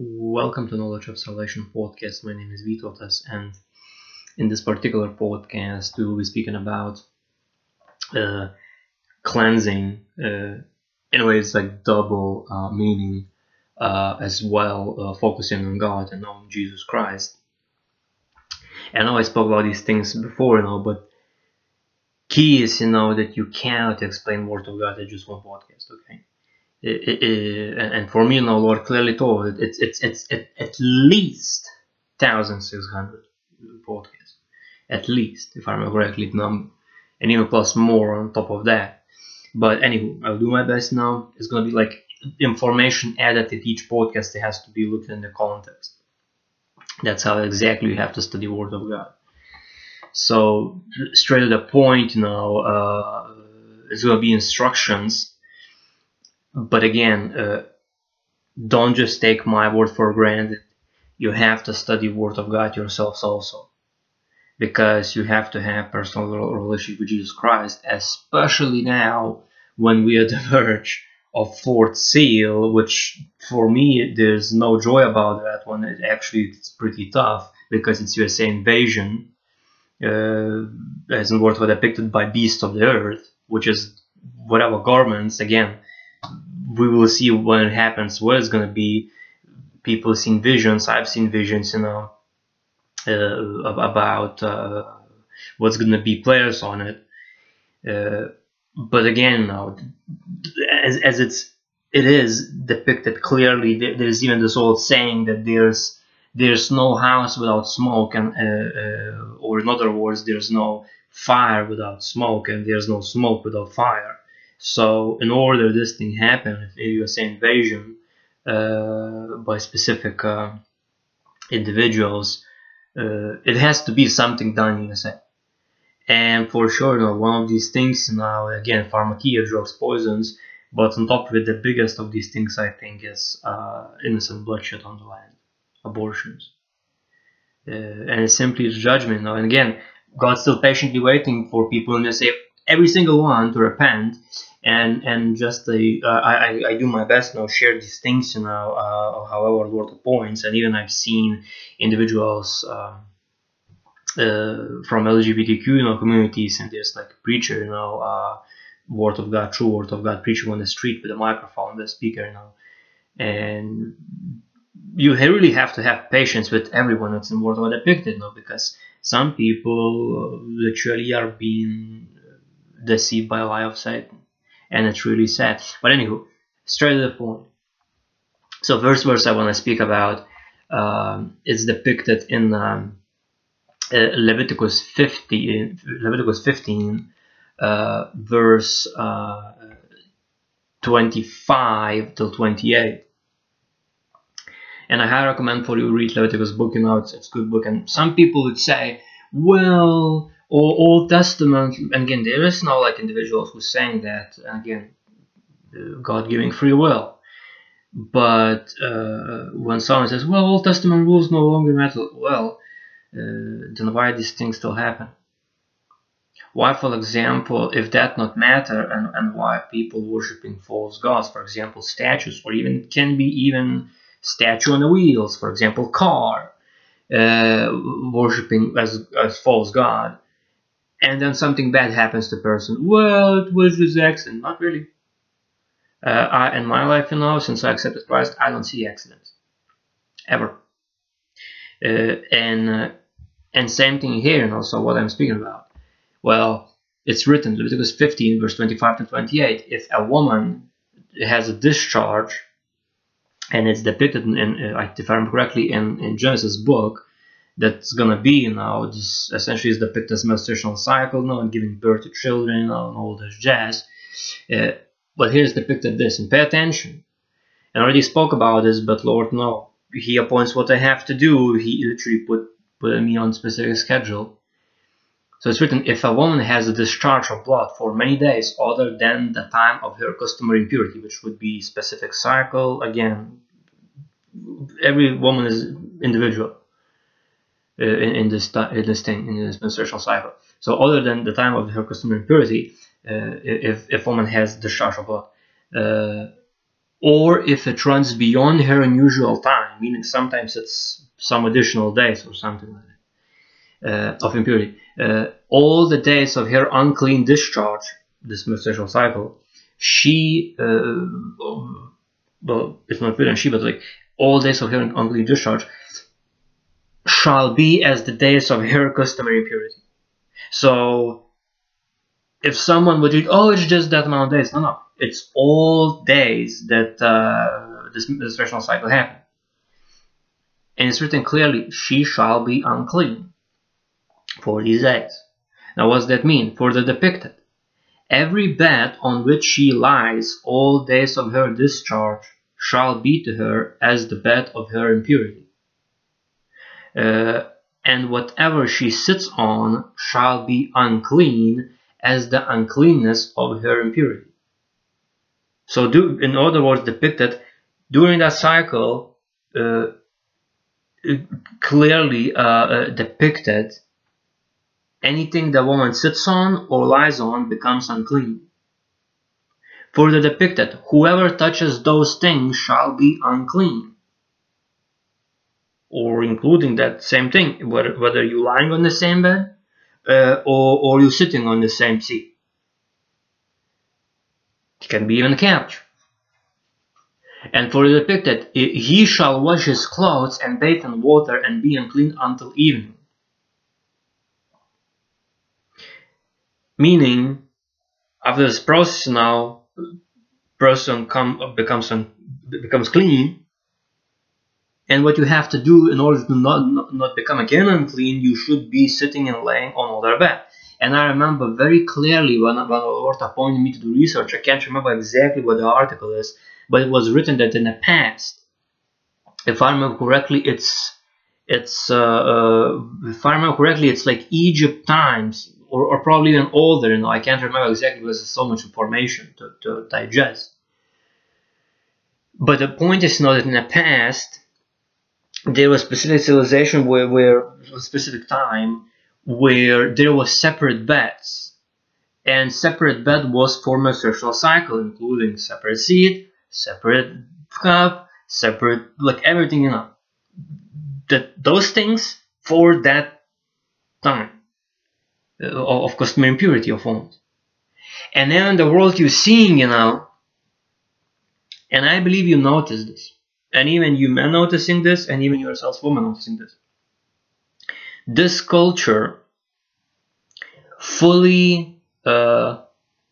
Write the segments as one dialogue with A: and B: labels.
A: Welcome to Knowledge of Salvation podcast. My name is Vytautas, and in this particular podcast, we will be speaking about uh, cleansing. Uh, in a way, it's like double uh, meaning uh, as well, uh, focusing on God and on Jesus Christ. I know I spoke about these things before, you know, but key is, you know, that you cannot explain Word of God in just one podcast, okay? It, and for me, know, Lord clearly told it, it's it's it's at, least thousand six hundred podcasts, at least if I remember correctly the number, and even plus more on top of that. But anyway, I'll do my best now. It's gonna be like information added at each podcast. It has to be looked in the context. That's how exactly you have to study Word of God. So straight to the point, now uh, it's gonna be instructions but again, uh, don't just take my word for granted. You have to study Word of God yourselves also, because you have to have personal relationship with Jesus Christ, especially now when we are at the verge of fourth seal, which for me there's no joy about that one. It actually it's pretty tough because it's USA invasion, uh, as in words were depicted by beasts of the earth, which is whatever garments again we will see when it happens what it's going to be. People seen visions i've seen visions you know uh, about uh, what's going to be players on it. Uh, but again now as, as it's it is depicted clearly there's even this old saying that there's there's no house without smoke and uh, uh, or in other words there's no fire without smoke and there's no smoke without fire so in order this thing happen, if you say invasion uh, by specific uh, individuals, uh, it has to be something done in USA. And for sure, you know, one of these things now, again, pharmakeia, drugs, poisons, but on top of it, the biggest of these things, I think, is uh, innocent bloodshed on the land, abortions. Uh, and it's simply judgment. Now, and again, God's still patiently waiting for people in USA, every single one, to repent and and just uh, I, I do my best know share these things you know uh, however worth the points. And even I've seen individuals uh, uh from LGBTQ you know communities and there's like a preacher you know uh, word of God true word of God preaching on the street with a microphone the speaker you know. And you really have to have patience with everyone that's in word of God depicted you know because some people literally are being deceived by a lie of Satan and it's really sad. But anywho, straight to the point. So first verse I want to speak about um, is depicted in um, uh, Leviticus 50, Leviticus 15, uh, verse uh, 25 till 28. And I highly recommend for you read Leviticus book. You know, it's, it's a good book. And some people would say, well, Old Testament, and again, there is no like individuals who saying that, and again, God giving free will. But uh, when someone says, well, Old Testament rules no longer matter, well, uh, then why these things still happen? Why, for example, if that not matter, and, and why people worshipping false gods, for example, statues, or even can be even statue on the wheels, for example, car, uh, worshipping as, as false god, and then something bad happens to the person. Well, it was just accident. Not really. Uh, I, in my life, you know, since I accepted Christ, I don't see accidents ever. Uh, and uh, and same thing here, and also what I'm speaking about, well, it's written Leviticus 15, verse 25 to 28. If a woman has a discharge, and it's depicted in, uh, if I remember correctly, in, in Genesis book, that's gonna be you know this essentially is depicted as menstruational cycle you and giving birth to children you know, and all this jazz. Uh, but here's depicted this and pay attention. I already spoke about this but Lord no he appoints what I have to do. He literally put put me on specific schedule. So it's written if a woman has a discharge of blood for many days other than the time of her customary impurity which would be specific cycle again every woman is individual in, in, this in this thing in this menstrual cycle. So other than the time of her customary impurity, uh, if if woman has discharge of blood, or if it runs beyond her unusual time, meaning sometimes it's some additional days or something like that uh, of impurity. Uh, all the days of her unclean discharge, this menstrual cycle, she, well, it's not written she, but like all days of her unclean discharge shall be as the days of her customary impurity. So if someone would read, oh, it's just that amount of days, no, no, it's all days that uh, this menstrual cycle happened. And it's written clearly, she shall be unclean for these days. Now, what does that mean? For the depicted, every bed on which she lies all days of her discharge shall be to her as the bed of her impurity. Uh, and whatever she sits on shall be unclean as the uncleanness of her impurity. So, do, in other words, depicted during that cycle, uh, clearly uh, uh, depicted anything the woman sits on or lies on becomes unclean. For the depicted, whoever touches those things shall be unclean. Or including that same thing, whether, whether you're lying on the same bed uh, or, or you're sitting on the same seat. It can be even a couch. And for the depicted, he shall wash his clothes and bathe in water and be unclean until evening. Meaning, after this process now, person come becomes becomes clean, and what you have to do in order to not, not, not become again unclean, you should be sitting and laying on other bed. And I remember very clearly when, when Lord appointed me to do research, I can't remember exactly what the article is, but it was written that in the past, if I remember correctly, it's it's uh, uh, if I remember correctly, it's like Egypt times, or, or probably even older. You know, I can't remember exactly because there's so much information to, to digest. But the point is, you know, that in the past, there was specific civilization where, where a specific time where there was separate beds. And separate bed was for menstrual cycle including separate seat separate cup separate like everything you know. That those things for that time. Uh, of customary impurity of wounds. And then in the world you're seeing you know and i believe you notice this and even you men noticing this, and even yourselves women noticing this. This culture fully uh,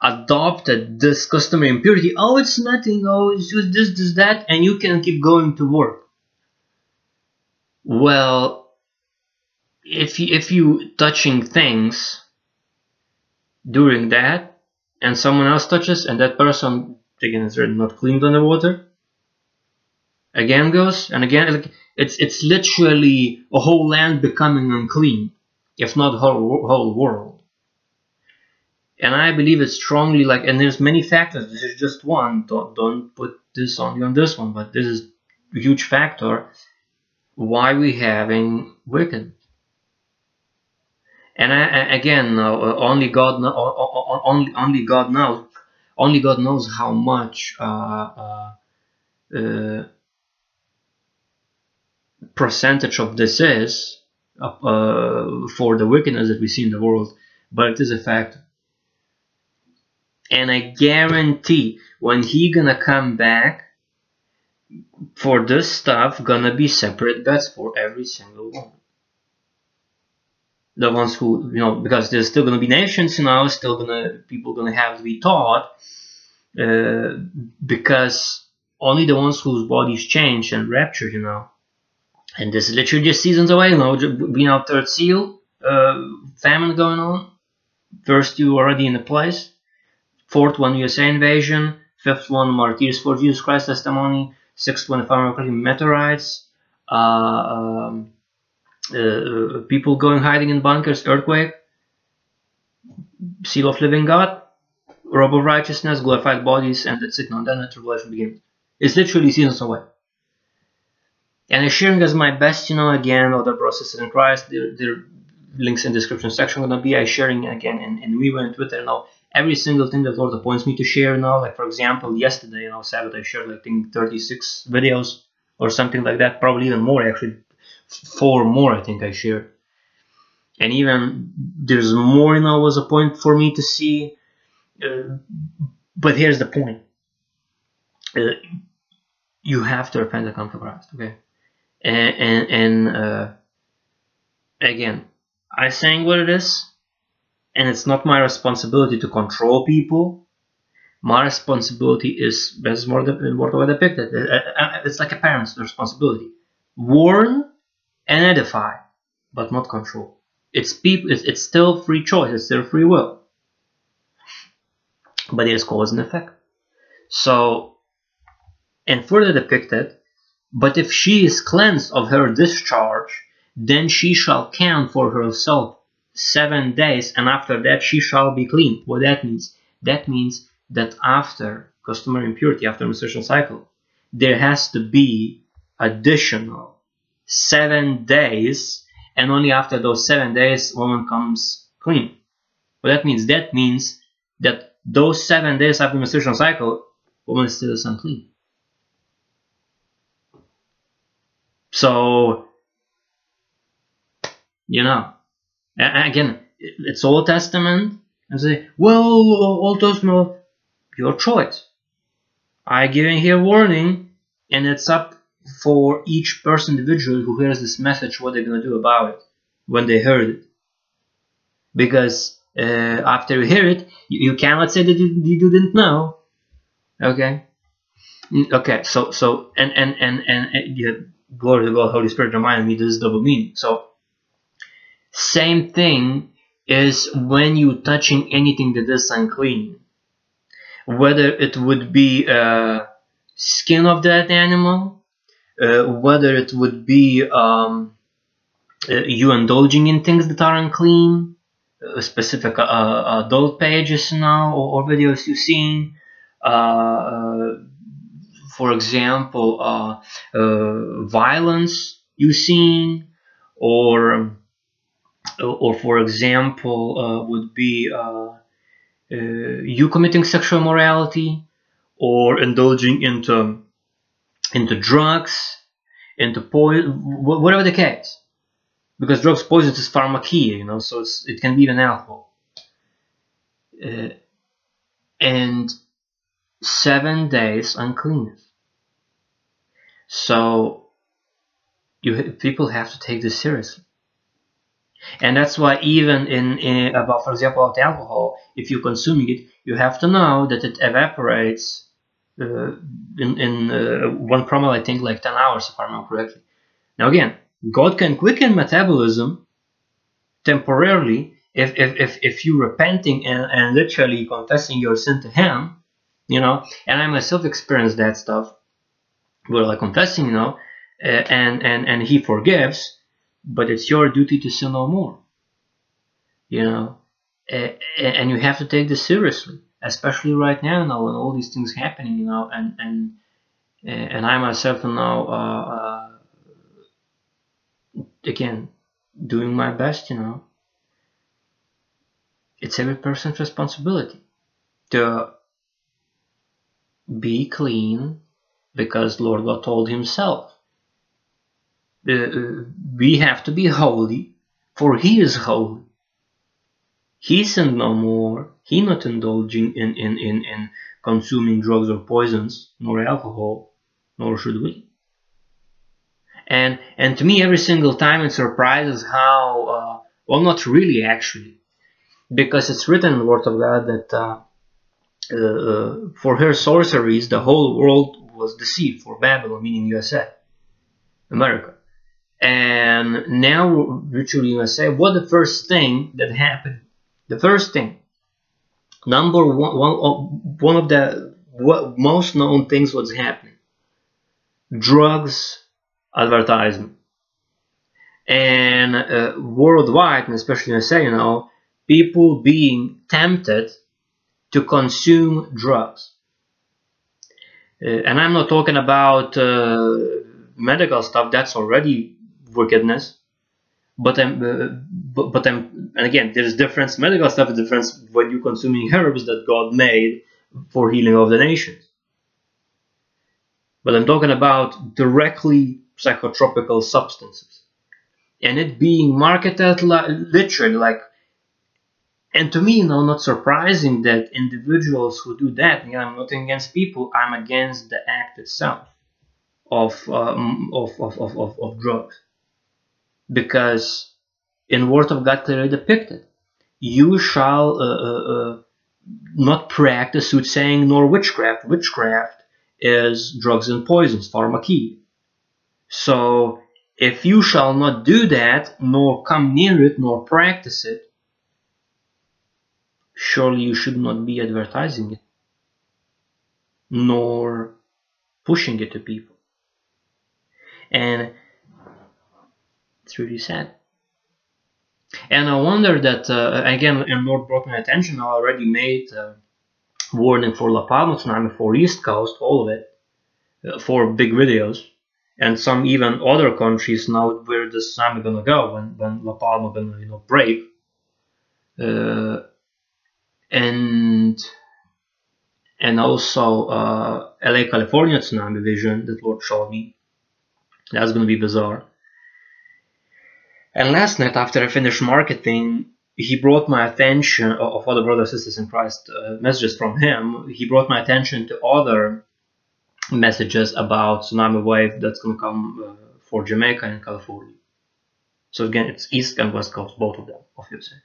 A: adopted this customary impurity. Oh, it's nothing. Oh, it's just this, this, that, and you can keep going to work. Well, if you, if you touching things during that, and someone else touches, and that person again is not cleaned on the water, again goes and again like it's it's literally a whole land becoming unclean if not whole whole world. And i believe it's strongly like and there's many factors. This is just one. Don't don't put this only on this one but this is a huge factor why we having wicked and I, again uh, only god only only god knows only god knows how much uh, uh, uh percentage of this is uh, for the wickedness that we see in the world, but it is a fact. And I guarantee when he gonna come back for this stuff, gonna be separate bets for every single one. The ones who you know, because there's still gonna be nations now, still gonna people gonna have to be taught, uh, because only the ones whose bodies change and rapture, you know, and this is literally just seasons away. You know, third seal, uh, famine going on. First, you already in the place. Fourth one, USA invasion. Fifth one, martyrs for Jesus Christ testimony. Sixth one, correctly, meteorites. Uh, um, uh, people going hiding in bunkers, earthquake, seal of living God, robe of righteousness, glorified bodies, and that's it. Now then the tribulation begins. It's literally seasons away and I'm sharing as my best, you know, again, other processes in Christ, the, their links in the description section gonna be I sharing again in, in Weibo and Twitter now every single thing that Lord appoints me to share now. Like for example, yesterday, you know, Sabbath, I shared like I think 36 videos or something like that. Probably even more actually, four more I think I shared. And even there's more, you know, was a point for me to see. Uh, but here's the point: uh, you have to repent and come to Christ. Okay, and and, and uh, again, I'm saying what it is, and it's not my responsibility to control people. My responsibility is, as more than what I depicted, uh, uh, uh, it's like a parent's responsibility: warn and edify, but not control. It's people. It's, it's still free choice. It's still free will. But there's cause and effect. So, and further depicted, but if she is cleansed of her discharge, then she shall count for herself seven days, and after that she shall be clean. What that means? That means that after customary impurity, after menstrual cycle, there has to be additional seven days, and only after those seven days, woman comes clean. What that means? That means that those seven days after menstrual cycle, woman is still is unclean. So you know, again, it's Old Testament, and say, well, Old Testament, your choice. I giving here warning, and it's up for each person individually who hears this message what they're gonna do about it when they heard it. Because uh, after you hear it, you, you cannot say that you, you didn't know. Okay. Mm, okay. So so and and and and, and yeah, glory to God, Holy Spirit reminded me this is double meaning. So same thing is when you touching anything that is unclean. Whether it would be uh, skin of that animal, uh, whether it would be um, uh, you indulging in things that are unclean, uh, specific uh, adult pages now or, or videos you've seen. Uh, for example, violence you've seen, or or for example, uh, would be uh, uh, you committing sexual immorality or indulging into into drugs, into poison, whatever the case. Because drugs, poison is pharmakeia, you know, so it can be even alcohol. Uh, and seven days uncleanness. So you people have to take this seriously. And that's why even in, in about for example about alcohol if you're consuming it you have to know that it evaporates uh, in, in uh, one promille i think like 10 hours if i remember correctly. Now again god can quicken metabolism temporarily if if, if, if you're repenting and, and literally confessing your sin to him you know? And i myself experienced that stuff where like confessing you know uh, and and and he forgives but it's your duty to sin no more. You know, and you have to take this seriously, especially right now, you know, when all these things happening, you know, and and and I myself now, uh, uh, again, doing my best, you know. It's every person's responsibility to be clean because Lord God told Himself uh, we have to be holy, for he is holy. He sinned no more, he not indulging in, in, in, in consuming drugs or poisons, nor alcohol, nor should we. And, and to me, every single time it surprises how, uh, well, not really actually, because it's written in the Word of God that uh, uh, uh for her sorceries, the whole world was the deceived for Babylon, meaning USA, America. And now, virtually USA, what the first thing that happened? The first thing, number one, one, one of the most known things was happening drugs advertisement. And uh, worldwide, and especially in USA, you know, people being tempted to consume drugs. Uh, and I'm not talking about uh, medical stuff, that's already wickedness. But I'm, uh, but, but I'm, and again, there's difference. Medical stuff is difference when you're consuming herbs that God made for healing of the nations. but I'm talking about directly psychotropical substances. And it being marketed li- literally like and to me, you know, not surprising that individuals who do that, you know, I'm not against people, I'm against the act itself of, um, of, of, of, of, of drugs. Because in Word of God clearly depicted, you shall uh, uh, uh, not practice soothsaying nor witchcraft. Witchcraft is drugs and poisons, pharmakeia. So if you shall not do that, nor come near it, nor practice it, surely you should not be advertising it, nor pushing it to people. And it's really sad. And I wonder that, uh, again, and Lord brought my attention, I already made a warning for La Palma tsunami, for East Coast, all of it, uh, for big videos, and some even other countries now where the tsunami gonna go, when, when La Palma gonna, you know, break. Uh, and and also uh, LA California tsunami vision that Lord showed me. That's gonna be bizarre. And last night, after I finished marketing, he brought my attention of other brothers sisters in Christ uh, messages from him. He brought my attention to other messages about tsunami wave that's gonna come uh, for Jamaica and California. So again, it's East and West Coast, both of them, obviously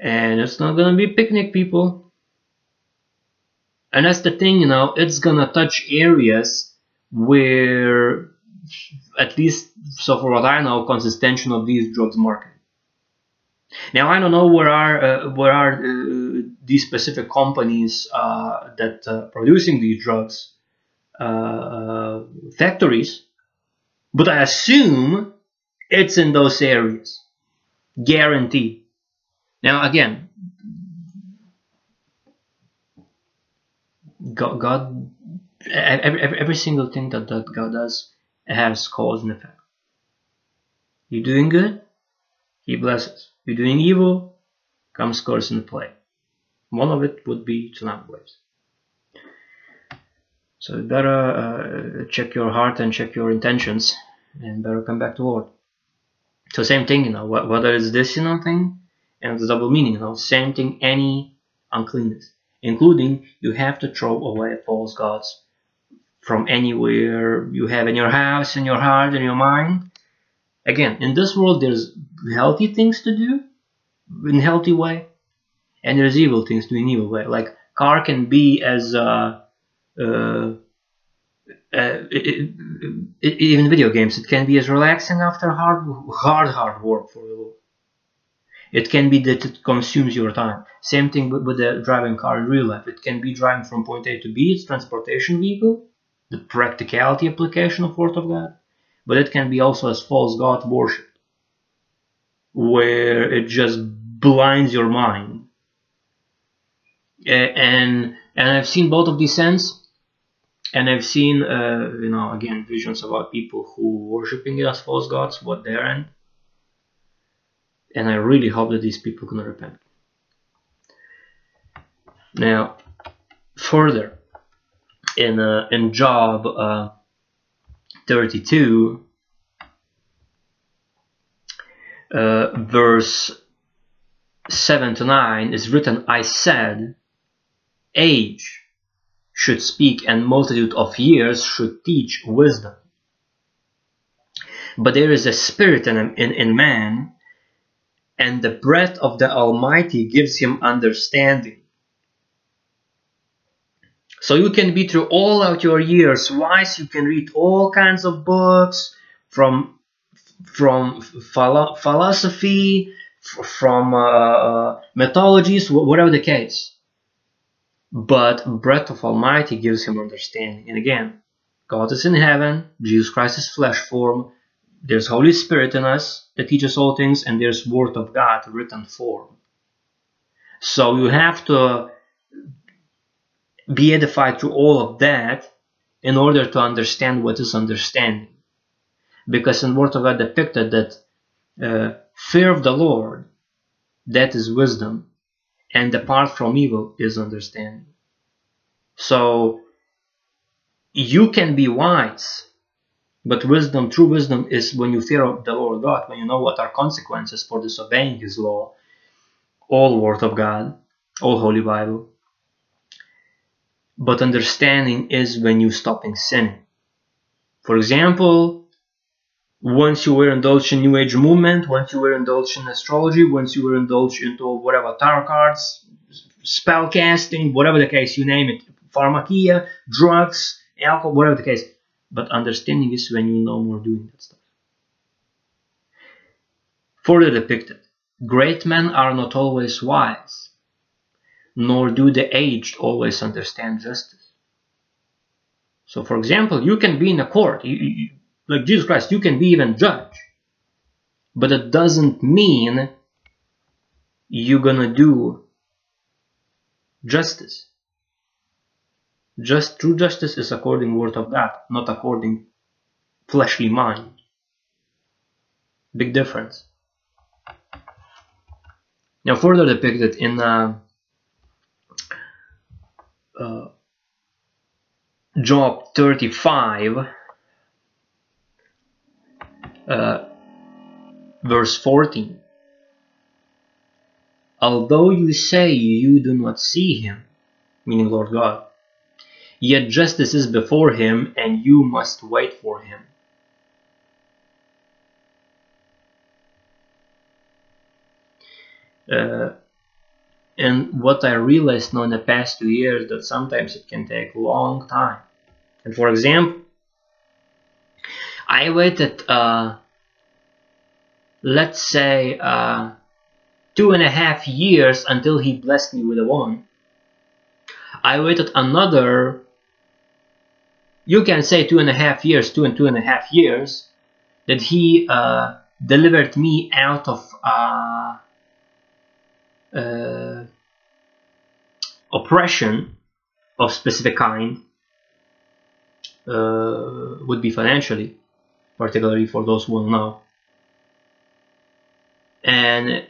A: and it's not gonna be picnic people. And that's the thing you know it's gonna touch areas where at least so far what i know consistential of these drugs market. Now i don't know where are uh, where are uh, these specific companies uh, that uh, producing these drugs uh, uh, factories but i assume it's in those areas. Guaranteed now, again, God, God every, every, every single thing that, that God does has cause and effect. You're doing good, He blesses. You're doing evil, comes curse into play. One of it would be tsunami waves. So you better uh, check your heart and check your intentions, and better come back to Lord. So same thing, you know, whether it's this, you know, thing, and the double meaning, same thing, any uncleanness, including you have to throw away false gods from anywhere you have in your house, in your heart, in your mind. Again, in this world, there's healthy things to do in healthy way, and there's evil things to do in evil way. Like car can be as uh, uh, uh, it, it, it, even video games, it can be as relaxing after hard, hard, hard work for you. It can be that it consumes your time. Same thing with, with the driving car in real life. It can be driving from point A to B, it's transportation vehicle, the practicality application of Word of God, but it can be also as false God worship, where it just blinds your mind. And and I've seen both of these ends, and I've seen uh, you know again visions about people who worshiping it as false gods, what their end and I really hope that these people can repent. Now, further, in uh, in Job uh, 32, uh, verse 7 to 9 is written, I said, age should speak and multitude of years should teach wisdom. But there is a spirit in, in, in man and the breath of the Almighty gives him understanding. So you can be through all out your years wise, you can read all kinds of books from from philo philosophy, from uh, uh mythologies, whatever the case. But breath of Almighty gives him understanding. And again, God is in heaven, Jesus Christ is flesh form, there's Holy Spirit in us that teaches all things, and there's Word of God written form. So you have to be edified through all of that in order to understand what is understanding. Because in Word of God depicted that uh, fear of the Lord, that is wisdom, and apart from evil is understanding. So you can be wise, but wisdom, true wisdom, is when you fear the Lord God, when you know what are consequences for disobeying His law, all Word of God, all Holy Bible. But understanding is when you stop in sinning. For example, once you were indulged in New Age movement, once you were indulged in astrology, once you were indulged into whatever tarot cards, spell casting, whatever the case, you name it, pharmakeia, drugs, alcohol, whatever the case. But understanding is when you no more doing that stuff. Further depicted, great men are not always wise, nor do the aged always understand justice. So, for example, you can be in a court, you, you, like Jesus Christ, you can be even judge, but it doesn't mean you're gonna do justice. Just true justice is according word of God, not according fleshly mind. Big difference. Now further depicted in uh, uh, Job 35 uh, verse 14 Although you say you do not see him, meaning Lord God, yet justice is before him and you must wait for him. Uh, and what I realized now in the past two years that sometimes it can take a long time. And for example, I waited, uh, let's say, uh, two and a half years until he blessed me with a woman. I waited another you can say two and a half years, two and two and a half years, that he uh, delivered me out of uh, uh, oppression of specific kind, uh, would be financially, particularly for those who will know. And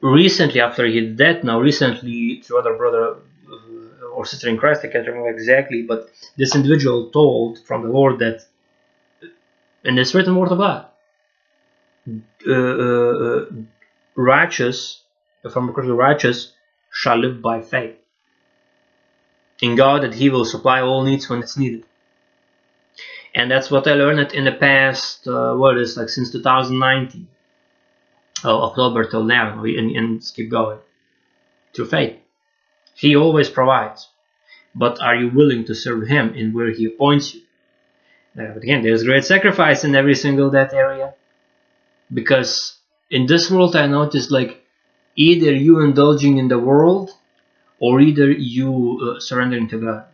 A: recently, after he did that, now recently, through other brother or sister in Christ, I can't remember exactly, but this individual told from the Lord that in this written word of God, uh, uh, uh, righteous, if I'm correctly righteous, shall live by faith in God that He will supply all needs when it's needed. And that's what I learned in the past, uh, what is like since 2019, October till now, and, and keep going through faith. He always provides. But are you willing to serve Him in where He appoints you? Uh, but again, there's great sacrifice in every single that area. Because in this world, I noticed like either you indulging in the world or either you uh, surrendering to God.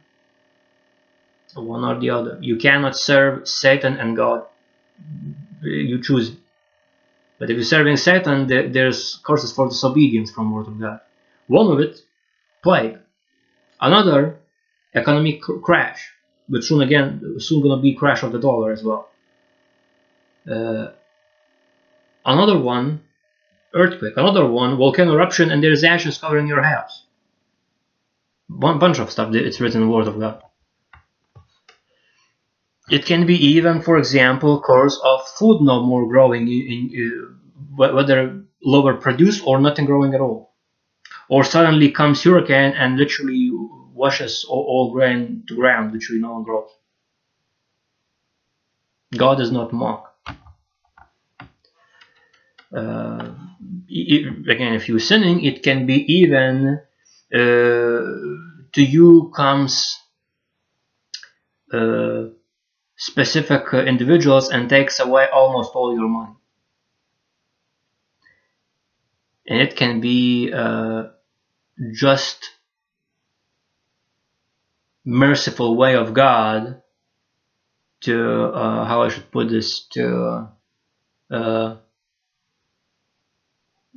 A: One or the other. You cannot serve Satan and God. You choose. But if you're serving Satan, there's courses for disobedience from Word of God. One of it plague. Another economic cr crash, but soon again, soon gonna be crash of the dollar as well. Uh, another one, earthquake. Another one, volcano eruption, and there's ashes covering your house. One bunch of stuff. It's written in the Word of God. It can be even, for example, cause of food no more growing, in, in uh, whether lower produce or nothing growing at all or suddenly comes hurricane and literally washes all, all grain to ground, literally no one grows. God is not mock. Uh, again, if you're sinning, it can be even uh, to you comes uh, specific individuals and takes away almost all your money. And it can be uh, just merciful way of God to uh, how I should put this to uh,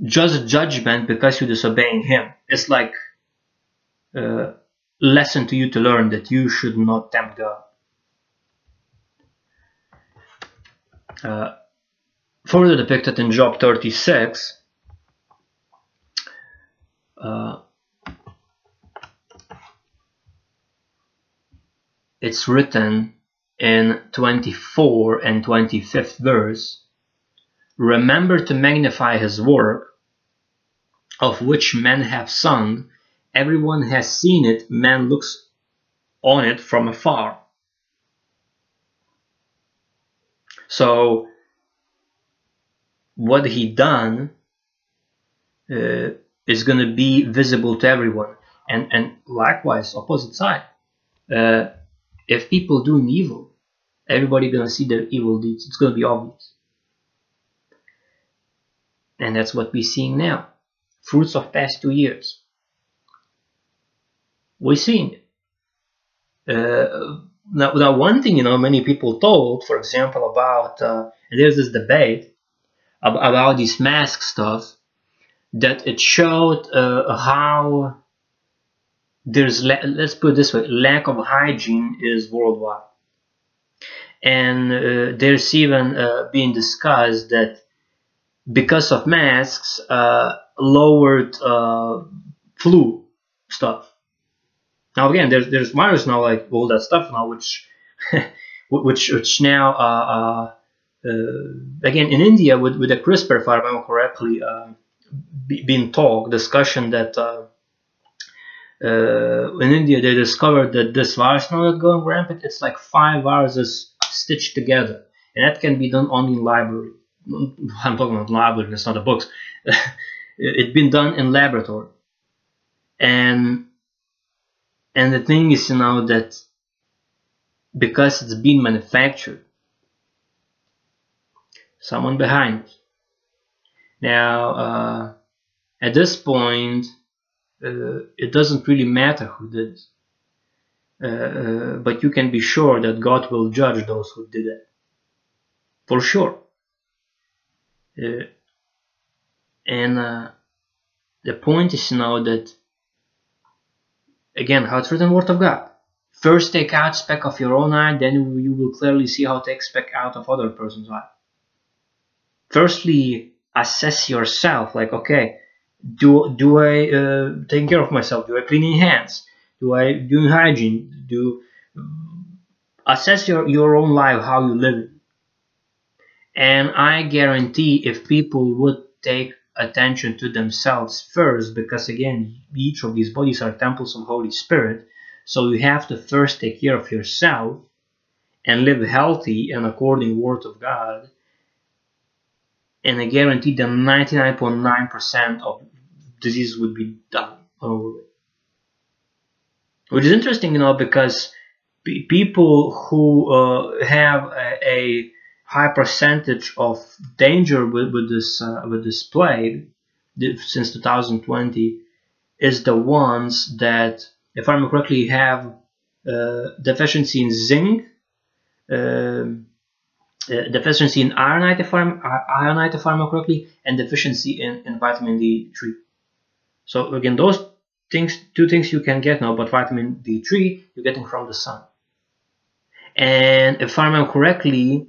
A: just judgment because you're disobeying Him. It's like a uh, lesson to you to learn that you should not tempt God. Uh, further depicted in Job 36, uh, it's written in 24 and 25th verse Remember to magnify his work, of which men have sung. Everyone has seen it, man looks on it from afar. So, what he done uh, is going to be visible to everyone, and and likewise, opposite side. Uh, if people doing evil, everybody gonna see their evil deeds. It's gonna be obvious. And that's what we're seeing now. Fruits of past two years. We're seeing it. Uh, now, now, one thing, you know, many people told, for example, about, uh, there's this debate about, about this mask stuff, that it showed uh, how there's, let's put it this way, lack of hygiene is worldwide. And uh, there's even uh, being discussed that because of masks, uh, lowered uh, flu stuff. Now again, there's there's virus now, like all that stuff now, which which which now uh, uh, again in India with with the CRISPR, if I remember correctly, be, being talk discussion that. In India, they discovered that this virus now that's going rampant. It's like five viruses stitched together, and that can be done only in library. I'm talking about library, it's not a books. it's been done in laboratory. And and the thing is you know that because it's been manufactured, someone behind. Now uh, at this point uh, it doesn't really matter who did it. Uh, uh, but you can be sure that God will judge those who did it. For sure. Uh, and uh, the point is now that again how it's written word of God. First take out speck of your own eye, then you will clearly see how to take speck out of other person's eye. Firstly, assess yourself. Like, okay, do do I uh, take care of myself? Do I clean hands? Do I do hygiene? Do assess your your own life, how you live and I guarantee if people would take attention to themselves first, because again, each of these bodies are temples of Holy Spirit, so you have to first take care of yourself and live healthy and according word of God. And I guarantee that 99.9% of disease would be done over with. Which is interesting, you know, because people who uh, have a, a high percentage of danger with, with this uh, with this plague since 2020 is the ones that, if I remember correctly, have uh, deficiency in zinc, um, uh, deficiency in ironite, if, I'm, ironite, if I remember correctly, and deficiency in, in vitamin D3. So again, those things, two things you can get now, but vitamin D3 you're getting from the sun. And if I remember correctly,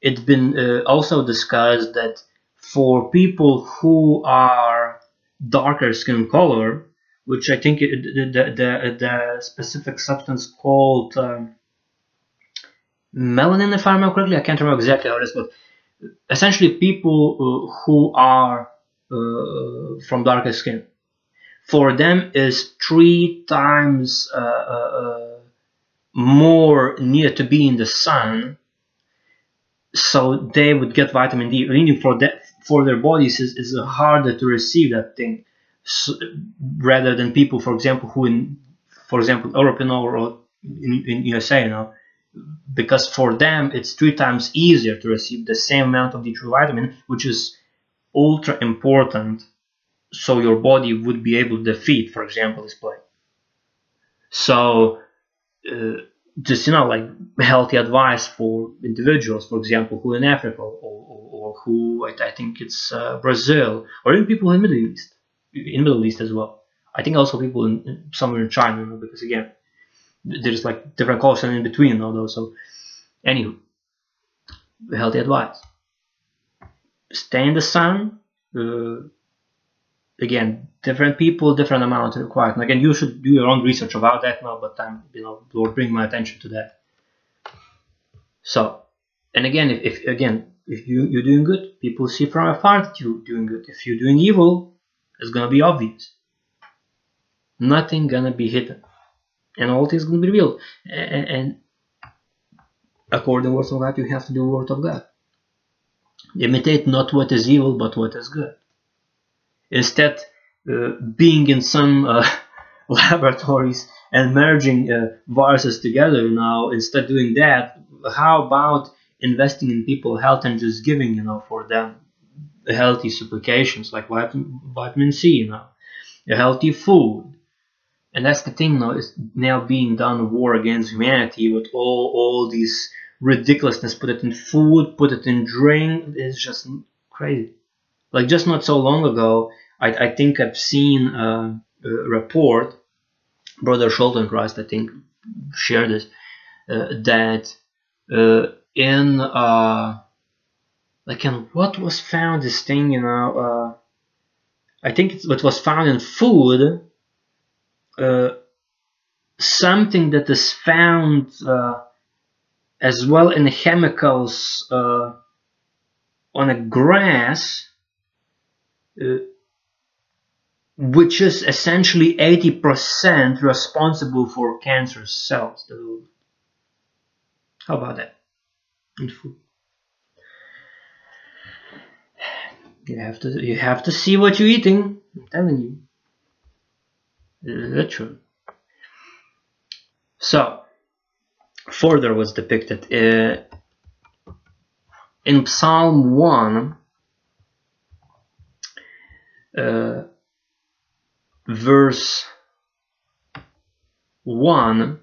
A: it's been uh, also discussed that for people who are darker skin color, which I think it, the, the, the, specific substance called um, melanin, if I remember correctly, I can't remember exactly how it is, but essentially people uh, who are uh, from darker skin, for them is three times uh, uh, uh, more needed to be in the sun. So they would get vitamin D. Reading for that for their bodies is, is harder to receive that thing, so, rather than people, for example, who in, for example, Europe or in, in USA, you know, because for them it's three times easier to receive the same amount of D3 vitamin, which is ultra important, so your body would be able to defeat, for example, this plague. So. Uh, just you know like healthy advice for individuals for example who in africa or, or, or who I, think it's uh, brazil or even people in middle east in middle east as well i think also people in, somewhere in china you know, because again there's like different cultures in between all those so anywho healthy advice stay in the sun uh, again, different people, different amount required. And again, you should do your own research about that now, but I'm, you know, will bring my attention to that. So, and again, if, if again, if you, you're doing good, people see from afar that you're doing good. If you're doing evil, it's gonna be obvious. Nothing gonna be hidden. And all things gonna be revealed. And, and according to the word of God, you have to do the word of God. Imitate not what is evil, but what is good. Instead, uh, being in some uh, laboratories and merging uh, viruses together now, instead of doing that, how about investing in people health and just giving, you know, for them healthy supplications like vitamin, vitamin C, you know, healthy food. And that's the thing now is now being done a war against humanity with all all these ridiculousness. Put it in food, put it in drink. It's just crazy. Like just not so long ago, I, I think I've seen a, a report. Brother Christ, I think, shared this uh, that uh, in uh, like in what was found this thing you know uh, I think it's what was found in food uh, something that is found uh, as well in chemicals uh, on a grass uh, which is essentially 80% responsible for cancer cells how about that You have to you have to see what you're eating. I'm telling you. Literally. So further was depicted uh, in Psalm 1 uh, verse 1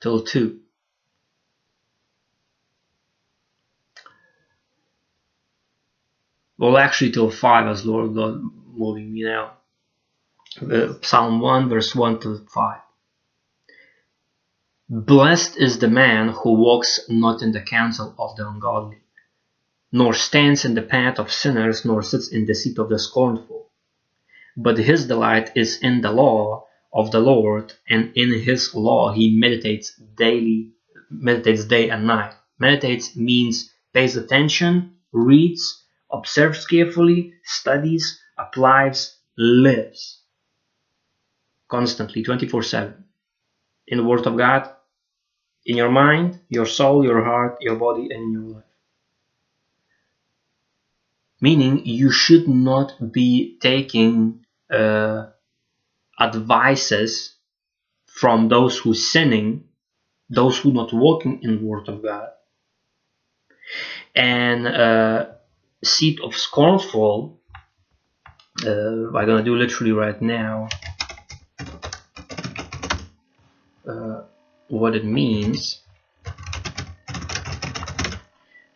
A: till 2 well actually till 5 as Lord God moving me now. Uh, Psalm 1 verse 1 to 5. Blessed is the man who walks not in the counsel of the ungodly, nor stands in the path of sinners, nor sits in the seat of the scornful. But his delight is in the law of the Lord, and in his law he meditates daily, meditates day and night. Meditates means pays attention, reads, observes carefully, studies, applies, lives constantly 24 7 in the Word of God, in your mind, your soul, your heart, your body, and in your life. Meaning, you should not be taking uh, advices from those who sinning, those who not walking in Word of God, and uh, seat of scornful uh, I'm gonna do literally right now uh, what it means.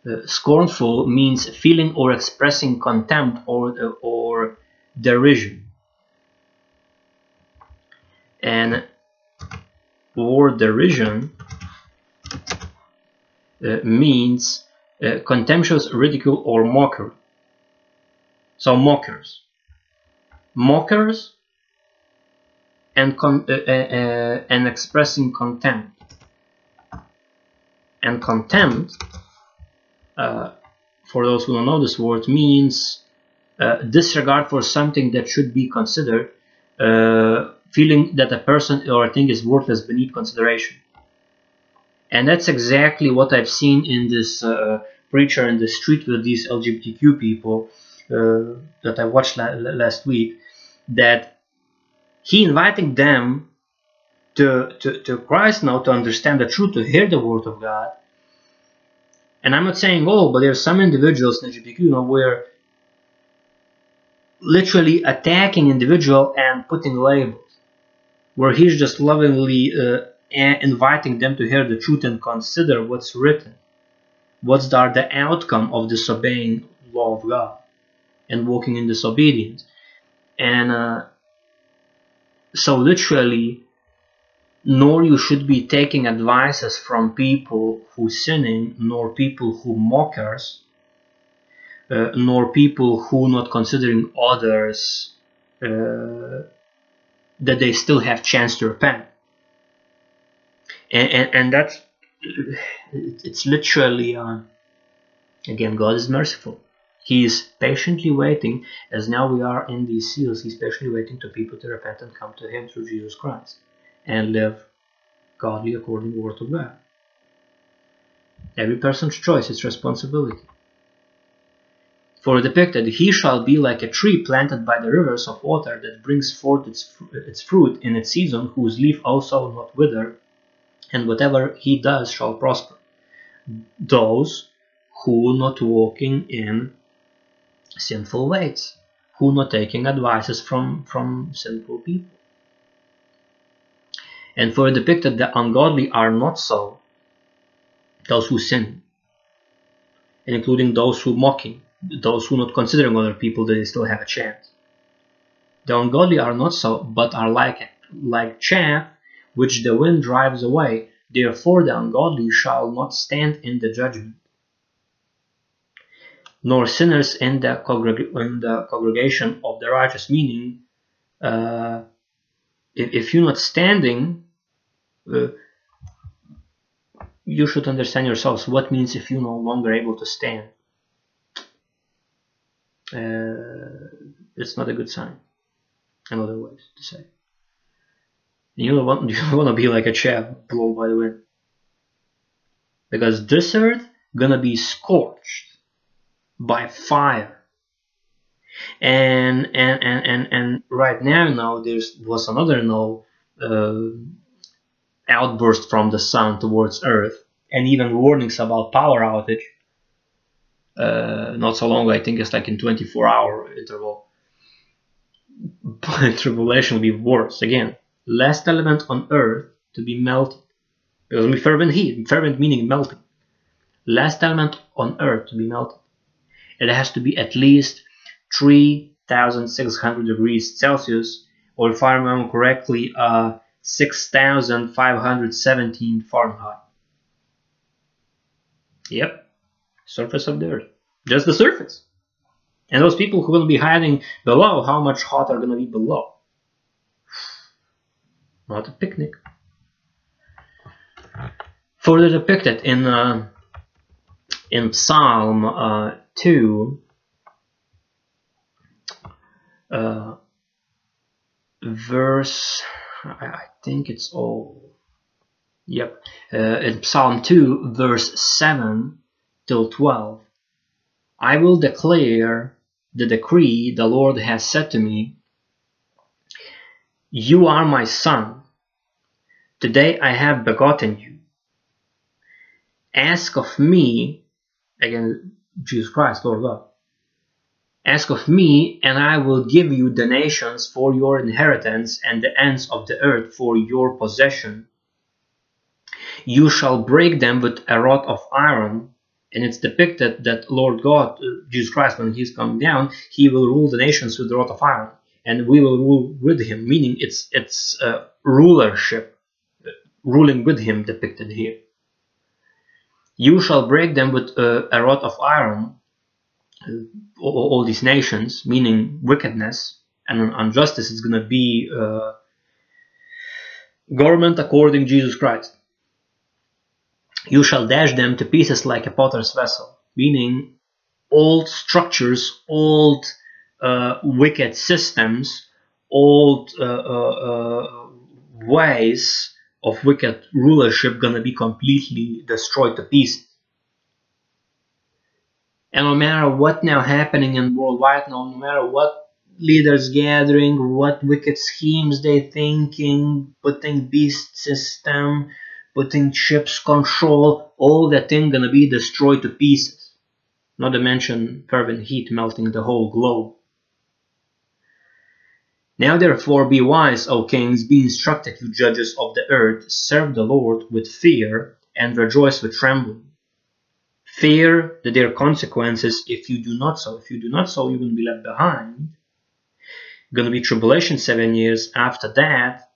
A: Uh, scornful means feeling or expressing contempt or or derision and or derision uh, means uh, contemptuous ridicule or mockery. So mockers, mockers, and con- uh, uh, uh, and expressing contempt. And contempt, uh, for those who don't know this word, means disregard for something that should be considered, feeling that a person or a thing is worthless beneath consideration and that's exactly what I've seen in this uh, preacher in the street with these LGBTQ people uh, that I watched la last week. That he inviting them to, to, to Christ now to understand the truth, to hear the word of God. And I'm not saying all, but there are some individuals in LGBTQ you know, where literally attacking individual and putting labels, where he's just lovingly uh, inviting them to hear the truth and consider what's written. What's the, the outcome of disobeying law of God and walking in disobedience? And uh, so literally, nor you should be taking advices from people who sinning, nor people who mockers, uh, nor people who not considering others uh, that they still have chance to repent and, and, and that's it's literally uh, again God is merciful. He is patiently waiting, as now we are in these seals. He's patiently waiting to people to repent and come to Him through Jesus Christ and live godly according to the Word of God. Every person's choice is responsibility. For depicted, he shall be like a tree planted by the rivers of water that brings forth its, its fruit in its season, whose leaf also will not wither, and whatever he does shall prosper. Those who not walking in sinful ways, who not taking advices from, from sinful people. And for depicted, the ungodly are not so, those who sin, including those who mocking, those who not considering other people they still have a chance. The ungodly are not so, but are like like chaff which the wind drives away. Therefore the ungodly shall not stand in the judgment, nor sinners in the, congreg- in the congregation of the righteous. Meaning, uh, if, if you're not standing, uh, you should understand yourselves what means if you're no longer able to stand it's not a good sign. Another way to say. You don't want you don't want to be like a chaff blown by the wind, because this earth gonna be scorched by fire. And and and and, and right now now there's was another no uh, outburst from the sun towards Earth, and even warnings about power outage uh, not so long. I think it's like in 24 hour interval. But tribulation will be worse. Again, last element on earth to be melted. Because we fervent heat, fervent meaning melting. Last element on earth to be melted. It has to be at least 3600 degrees Celsius, or if I remember correctly, uh, 6517 Fahrenheit. Yep, surface of the earth. Just the surface. And those people who will be hiding below, how much hot are going to be below? Not a picnic. Further depicted in uh, in Psalm uh, 2, uh, verse, I, I, think it's all, yep, uh, in Psalm 2, verse 7, till 12. I will declare the decree the Lord has said to me You are my son. Today I have begotten you. Ask of me, again, Jesus Christ, Lord God. Ask of me, and I will give you the nations for your inheritance and the ends of the earth for your possession. You shall break them with a rod of iron and it's depicted that Lord God, uh, Jesus Christ, when He's coming down, He will rule the nations with the rod of iron, and we will rule with Him. Meaning, it's it's uh, rulership, uh, ruling with Him depicted here. You shall break them with uh, a rod of iron, uh, all, all, these nations, meaning wickedness and injustice is going to be uh, government according Jesus Christ you shall dash them to pieces like a potter's vessel, meaning old structures, old uh, wicked systems, old uh, uh, uh ways of wicked rulership gonna be completely destroyed to pieces. And no matter what now happening in worldwide, no matter what leaders gathering, what wicked schemes they thinking, putting beast system, putting ships control, all that thing gonna be destroyed to pieces. Not to mention fervent heat melting the whole globe. Now therefore be wise, O kings, be instructed, you judges of the earth, serve the Lord with fear, and rejoice with trembling. Fear that there are consequences if you do not so. If you do not so, you're to be left behind. To be tribulation seven years after that.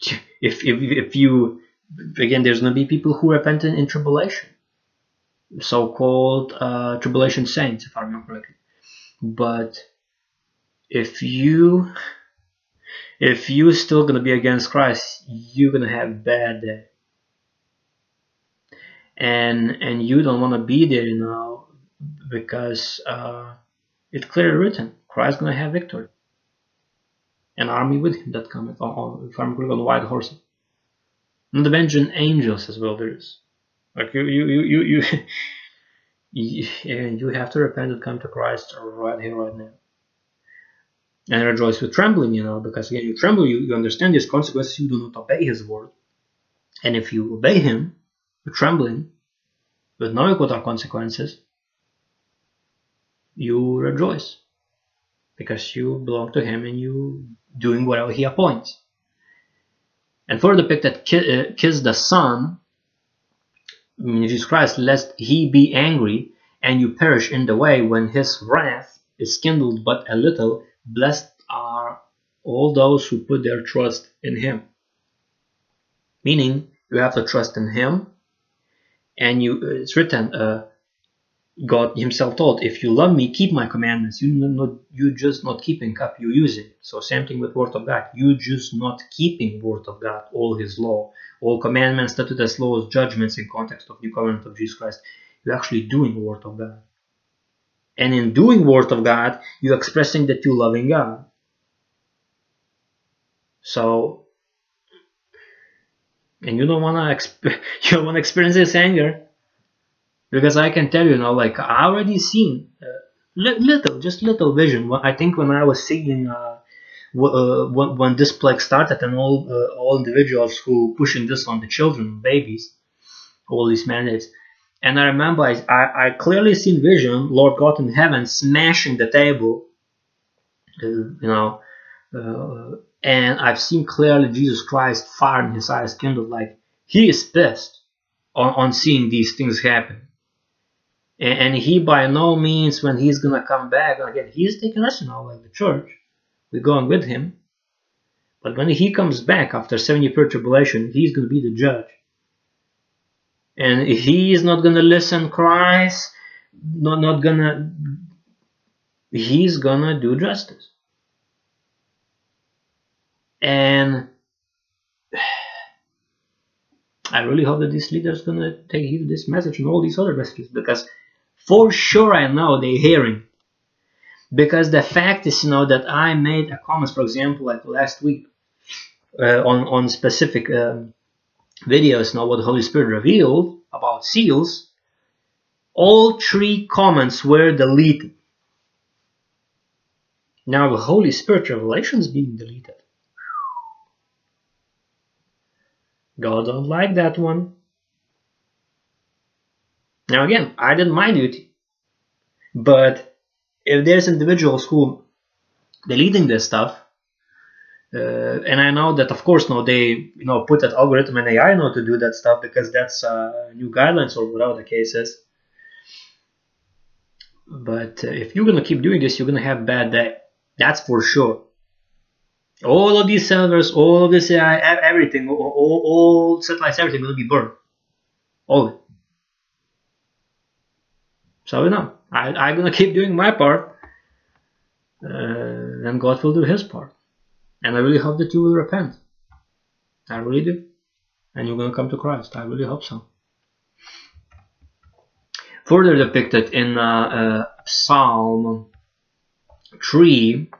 A: If, if, if you again, there's going to be people who repent in, tribulation, so-called uh, tribulation saints, if I remember correctly. But if you if you're still going to be against Christ, you're going to have bad day. and and you don't want to be there, you know, because uh, it's clearly written, Christ's gonna have victory, an army with him that cometh on, on if I'm on white horses, and avenging angels as well. There is, like you you you you. you you, you have to repent and come to Christ right here, right now and rejoice with trembling, you know, because again, you tremble, you, you understand his consequences, you do not obey his word. And if you obey him with trembling, with knowing what are consequences, you rejoice because you belong to him and you doing whatever he appoints. And for further depicted uh, kiss the Son, Jesus Christ, lest he be angry and you perish in the way when his wrath is kindled but a little Blessed are all those who put their trust in Him. Meaning, you have to trust in Him, and you it's written. Uh, God Himself told, "If you love Me, keep My commandments." You not you just not keeping up, you using. So same thing with Word of God. You just not keeping Word of God, all His law, all commandments, statutes, laws, judgments in context of New Covenant of Jesus Christ. You're actually doing Word of God. And in doing Word of God, you're expressing that you loving God. So, and you don't wanna exp- you don't wanna experience this anger, because I can tell you, know, like I already seen uh, little, just little vision. I think when I was seeing. Uh, uh, when, when this plague started and all uh, all individuals who pushing this on the children babies all these mandates and I remember I, I, I clearly seen vision, Lord God in heaven smashing the table, uh, you know, uh, and I've seen clearly Jesus Christ fire in his eyes kindled like he is pissed on, on seeing these things happen. And, and he by no means when he's gonna come back again, he's taking us now like the church. We're going with him. But when he comes back after seven year tribulation, he's gonna be the judge and he is not gonna listen Christ not not gonna he's gonna do justice and I really hope that this leader is gonna take heed this message and all these other messages because for sure I know they're hearing because the fact is you know that I made a comment for example like last week uh, on on specific um, videos now what the Holy Spirit revealed about seals, all three comments were deleted. Now the Holy Spirit revelation is being deleted. God don't like that one. Now again, I did my duty. But if there's individuals who deleting this stuff, uh, and I know that, of course, no, they you know put that algorithm and AI know to do that stuff because that's uh, new guidelines or whatever the case is. But uh, if you're gonna keep doing this, you're gonna have bad day. That's for sure. All of these servers, all of this AI, everything, all, all, all satellites, everything will be burned. All. So you know, I, I'm gonna keep doing my part, uh, and God will do His part. And I really hope that you will repent. I really do. And you're to come to Christ. I really hope so. Further depicted in uh, uh, Psalm 3,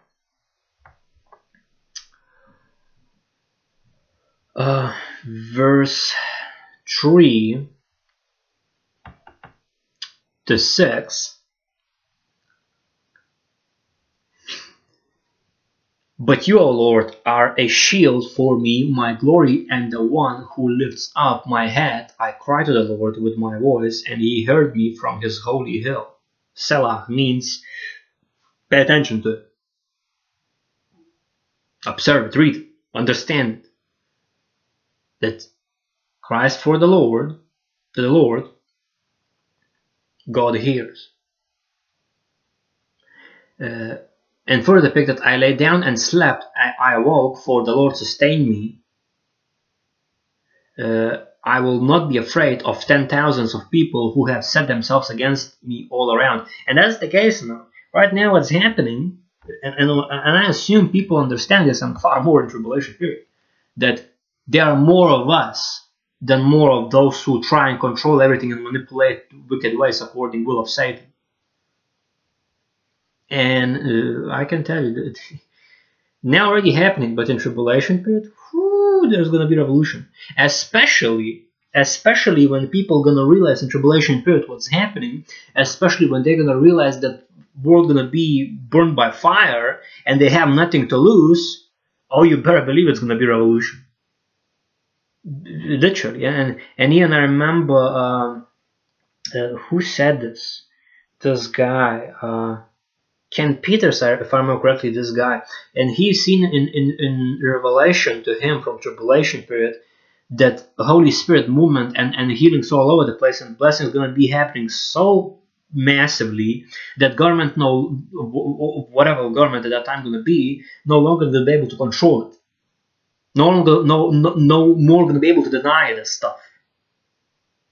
A: uh, verse 3 to 6 But you, O Lord, are a shield for me, my glory, and the one who lifts up my head. I cried to the Lord with my voice, and he heard me from his holy hill. Selah means pay attention to it. Observe it, read it, understand. That Christ for the Lord, to the Lord, God hears. Uh, and further depicted, I lay down and slept, I, I awoke, for the Lord sustained me. Uh, I will not be afraid of ten thousands of people who have set themselves against me all around. And that's the case now. Right now, what's happening, and, and, and I assume people understand this and far more in tribulation period, that there are more of us than more of those who try and control everything and manipulate wicked ways according will of Satan. And uh, I can tell you that now already happening, but in tribulation period, whew, there's gonna be revolution. Especially, especially when people gonna realize in tribulation period what's happening. Especially when they're gonna realize that world gonna be burned by fire and they have nothing to lose. Oh, you better believe it's gonna be revolution. Literally, and and even I remember uh, uh, who said this. This guy. Uh, Ken Peters, if I remember correctly, this guy, and he's seen in, in, in Revelation to him from tribulation period that Holy Spirit movement and, and healings all over the place and blessings going to be happening so massively that government no whatever government at that time going to be no longer to be able to control it no longer no no, no more to be able to deny this stuff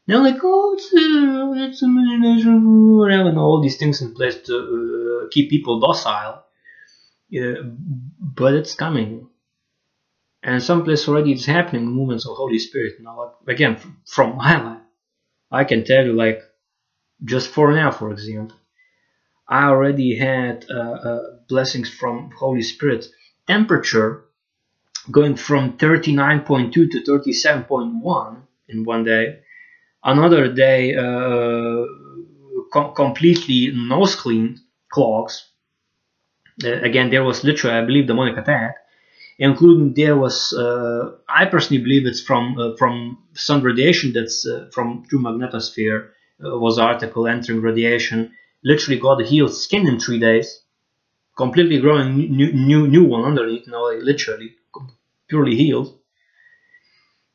A: they're like, oh, it's, uh, it's imagination, whatever, and all these things in place to uh, keep people docile. Uh, but it's coming. And some place already it's happening, movements of Holy Spirit. Now, again, from my life, I can tell you, like, just for now, for example, I already had uh, uh, blessings from Holy Spirit. Temperature going from 39.2 to 37.1 in one day Another day, uh, com completely nose clean clogs. Uh, again, there was literally, I believe, the demonic attack, including there was. Uh, I personally believe it's from uh, from sun radiation that's uh, from through magnetosphere. Uh, was article entering radiation. Literally got healed skin in three days, completely growing new new new one underneath. You know, like literally purely healed.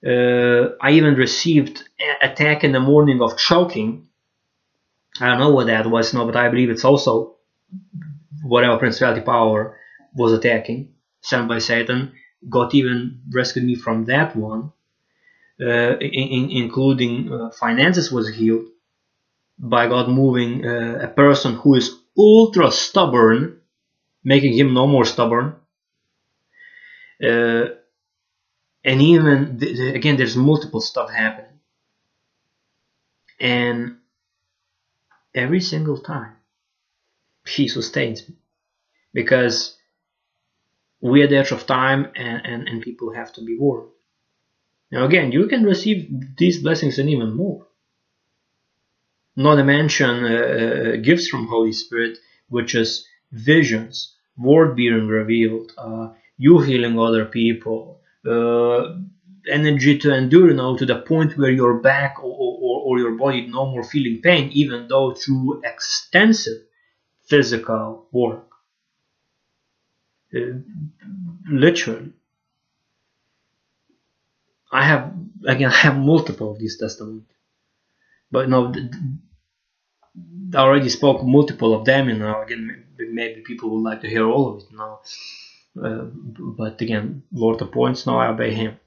A: Uh, I even received attack in the morning of choking. I don't know what that was, no, but I believe it's also whatever principality power was attacking, sent by Satan. God even rescued me from that one, uh, in, in, including uh, finances was healed by God moving uh, a person who is ultra stubborn, making him no more stubborn. Uh, and even again there's multiple stuff happening. And every single time he sustains me. Because we're the edge of time and, and, and people have to be warned. Now again you can receive these blessings and even more. Not to mention uh, uh gifts from holy spirit which is visions word being revealed uh, you healing other people energy to endure now to the point where your back or, or, or your body no more feeling pain even though through extensive physical work. Uh, literally. I have again I have multiple of these testimonies but no I already spoke multiple of them and now again maybe people would like to hear all of it now uh, but again, Lord appoints, now I obey Him.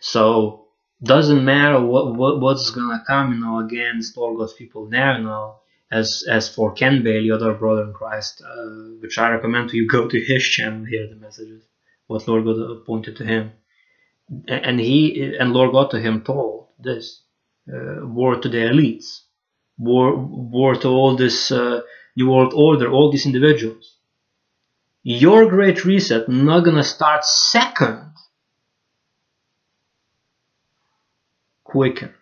A: So doesn't matter what, what what's gonna come, you know, against all God's people now, you know. As as for Ken Bailey, other brother in Christ, uh, which I recommend to you go to his channel, hear the messages, what Lord God appointed to him, and he and Lord God to him told this uh, word to the elites, word word to all this uh, new world order, all these individuals your great reset not gonna start second quicker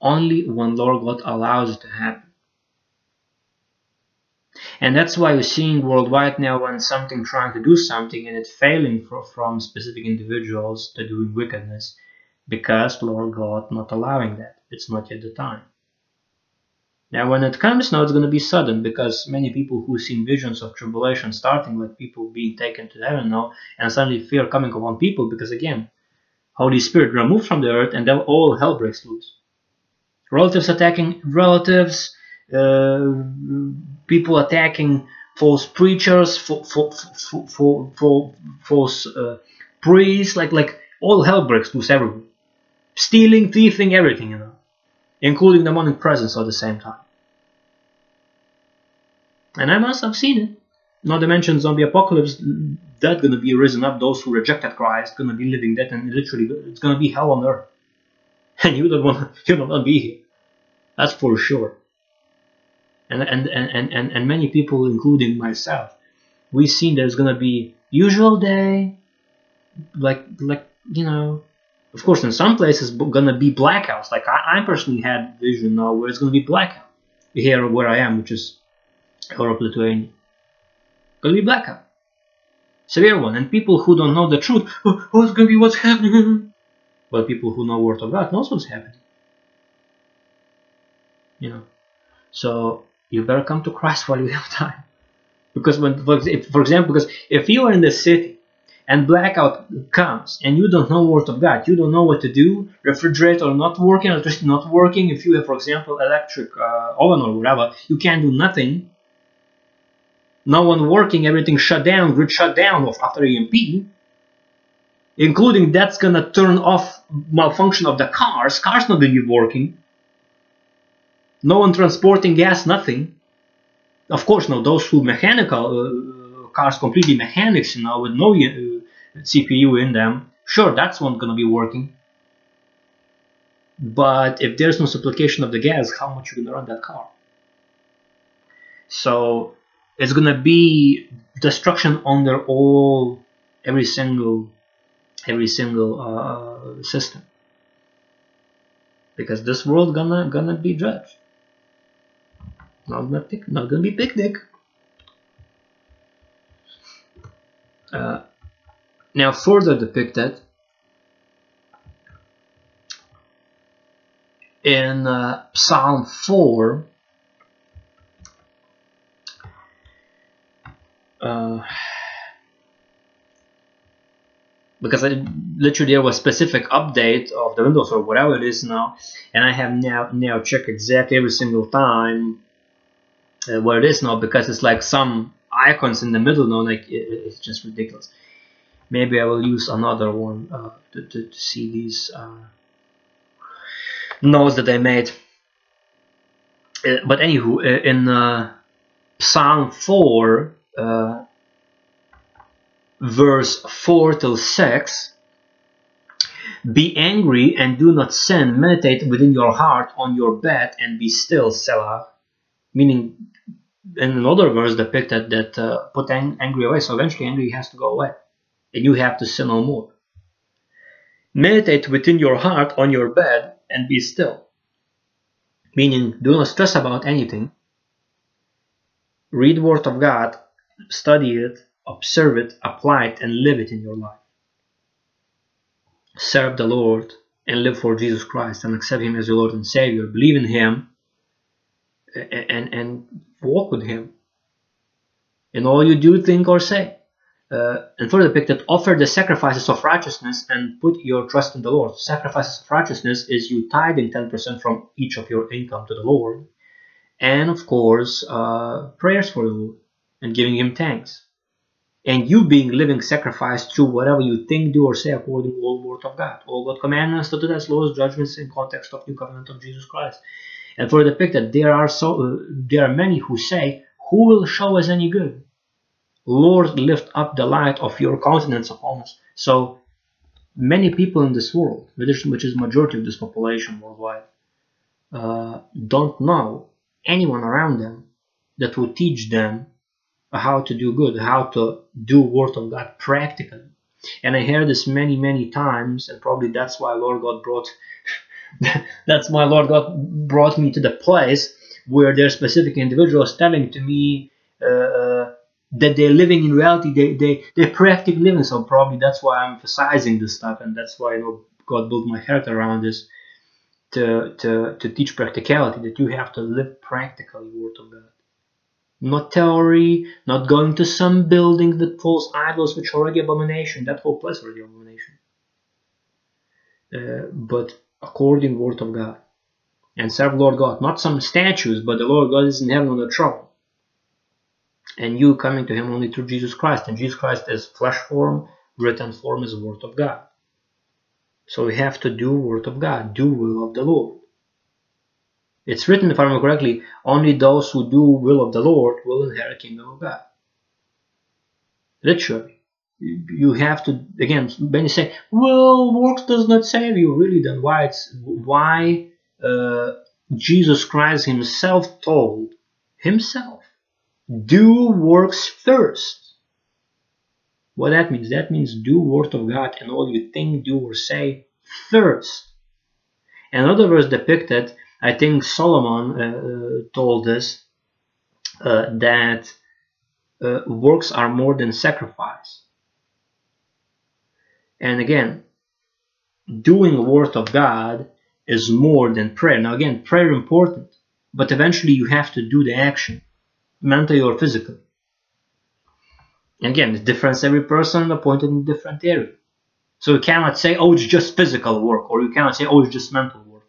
A: only when Lord God allows it to happen. And that's why you're seeing worldwide now when something trying to do something and it's failing for, from specific individuals to doing wickedness because Lord God not allowing that. It's not yet the time. Now, when it comes now, it's going to be sudden because many people who seen visions of tribulation starting, like people being taken to heaven now, and suddenly fear coming upon people because again, Holy Spirit removed from the earth, and then all hell breaks loose. Relatives attacking relatives, uh, people attacking false preachers, false uh, priests, like like all hell breaks loose everywhere. Stealing, thieving, everything, you know including demonic presence at the same time. And I must have seen it. not to mention zombie apocalypse, that's gonna be risen up. Those who rejected Christ gonna be living that, and literally it's gonna be hell on earth. And you don't want to. you don't want to be here. That's for sure. And and, and, and, and many people, including myself, we've seen there's gonna be usual day, like like you know, of course in some places gonna be blackouts. Like I, I personally had vision now where it's gonna be blackout here where I am, which is Europe, Lithuania. Gonna be blackout, severe one, and people who don't know the truth, oh, oh what's gonna be what's happening? But people who know Word of God knows what's happening. You know, so you better come to Christ while you have time. Because when, for example, because if you are in the city and blackout comes and you don't know word of God, you don't know what to do, refrigerator not working, electricity not working, if you have, for example, electric uh, oven or whatever, you can't do nothing. No one working, everything shut down, grid shut down after EMP, including that's gonna turn off malfunction of the cars, cars not gonna be working. No one transporting gas, nothing of course, now those who mechanical uh, cars, completely mechanics, you know, with no uh, CPU in them, sure, that's not gonna be working. But if there's no supplication of the gas, how much you gonna run that car? So it's gonna be destruction under all every single every single uh, system because this world gonna gonna be judged not gonna pick, not gonna be picnic. Uh, now further depicted in uh, Psalm 4 uh, because I, literally there was specific update of the Windows or whatever it is now and I have now now checked exactly every single time uh, where it is now because it's like some icons in the middle now like it, it's just ridiculous maybe I will use another one uh, to, to, to, see these uh, notes that I made. Uh, but anywho uh, in uh, Psalm 4 verse 4 till 6 be angry and do not sin. Meditate within your heart on your bed and be still Selah. Meaning in another verse depicted that uh, put ang- angry away. So eventually, angry has to go away, and you have to sin no more. Meditate within your heart on your bed and be still. Meaning, do not stress about anything. Read Word of God, study it, observe it, apply it, and live it in your life. Serve the Lord and live for Jesus Christ and accept Him as your Lord and Savior. Believe in Him and and walk with Him in all you do, think, or say. Uh, and further depicted, offer the sacrifices of righteousness and put your trust in the Lord. Sacrifices of righteousness is you tithing 10% from each of your income to the Lord. And of course, uh, prayers for the Lord and giving Him thanks. And you being living sacrifice through whatever you think, do, or say according to all the word of God. All God commandments, statutes, laws, judgments in context of new covenant of Jesus Christ. And for the depicted, there are so uh, there are many who say, "Who will show us any good?" Lord, lift up the light of your countenance upon us. So many people in this world, which is majority of this population worldwide, uh, don't know anyone around them that will teach them how to do good, how to do Word of God practically. And I hear this many, many times, and probably that's why Lord God brought that's why Lord God brought me to the place where there are specific individuals telling to me uh, that they're living in reality, they, they, they're practically living. So probably that's why I'm emphasizing this stuff, and that's why I know God built my heart around this to, to, to teach practicality, that you have to live practically Word of God. Not theory, not going to some building that false idols, which are already abomination. That whole place already abomination. Uh, but according word of God and serve Lord God, not some statues, but the Lord God is in heaven on the throne. And you coming to him only through Jesus Christ. And Jesus Christ is flesh form, written form is word of God. So we have to do word of God, do will of the Lord. It's written, if I remember correctly, only those who do will of the Lord will inherit kingdom of God. literally. You have to again. When you say, "Well, works does not save you," really, then why? It's why uh, Jesus Christ Himself told Himself, "Do works first. What that means? That means do Word of God and all you think, do, or say first. Another verse depicted, I think Solomon uh, uh, told us uh, that uh, works are more than sacrifice. And again, doing the word of God is more than prayer. Now again, prayer important, but eventually you have to do the action, mentally or physically. Again, the difference every person appointed in different area. So you cannot say, oh, it's just physical work, or you cannot say, oh, it's just mental work.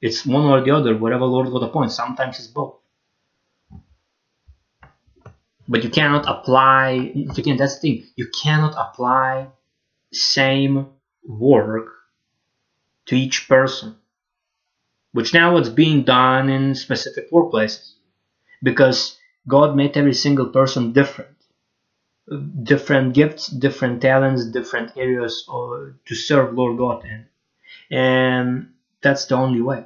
A: It's one or the other, whatever Lord God appoints. Sometimes it's both. But you cannot apply, again, that's the thing, you cannot apply same work to each person, which now it's being done in specific workplaces because God made every single person different different gifts, different talents, different areas or, to serve Lord God in. And that's the only way.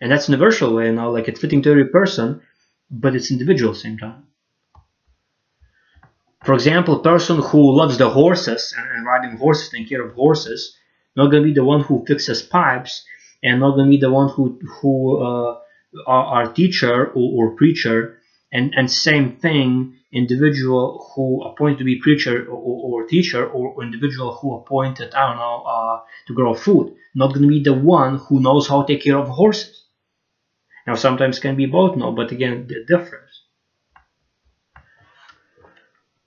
A: And that's universal way you now, like it's fitting to every person, but it's individual same time. For example, person who loves the horses and riding horses, taking care of horses, not gonna be the one who fixes pipes, and not gonna be the one who who uh, our, our teacher or, or preacher, and and same thing individual who appointed to be preacher or, or teacher or individual who appointed I don't know uh, to grow food not going to be the one who knows how to take care of horses. Now sometimes can be both no but again the difference.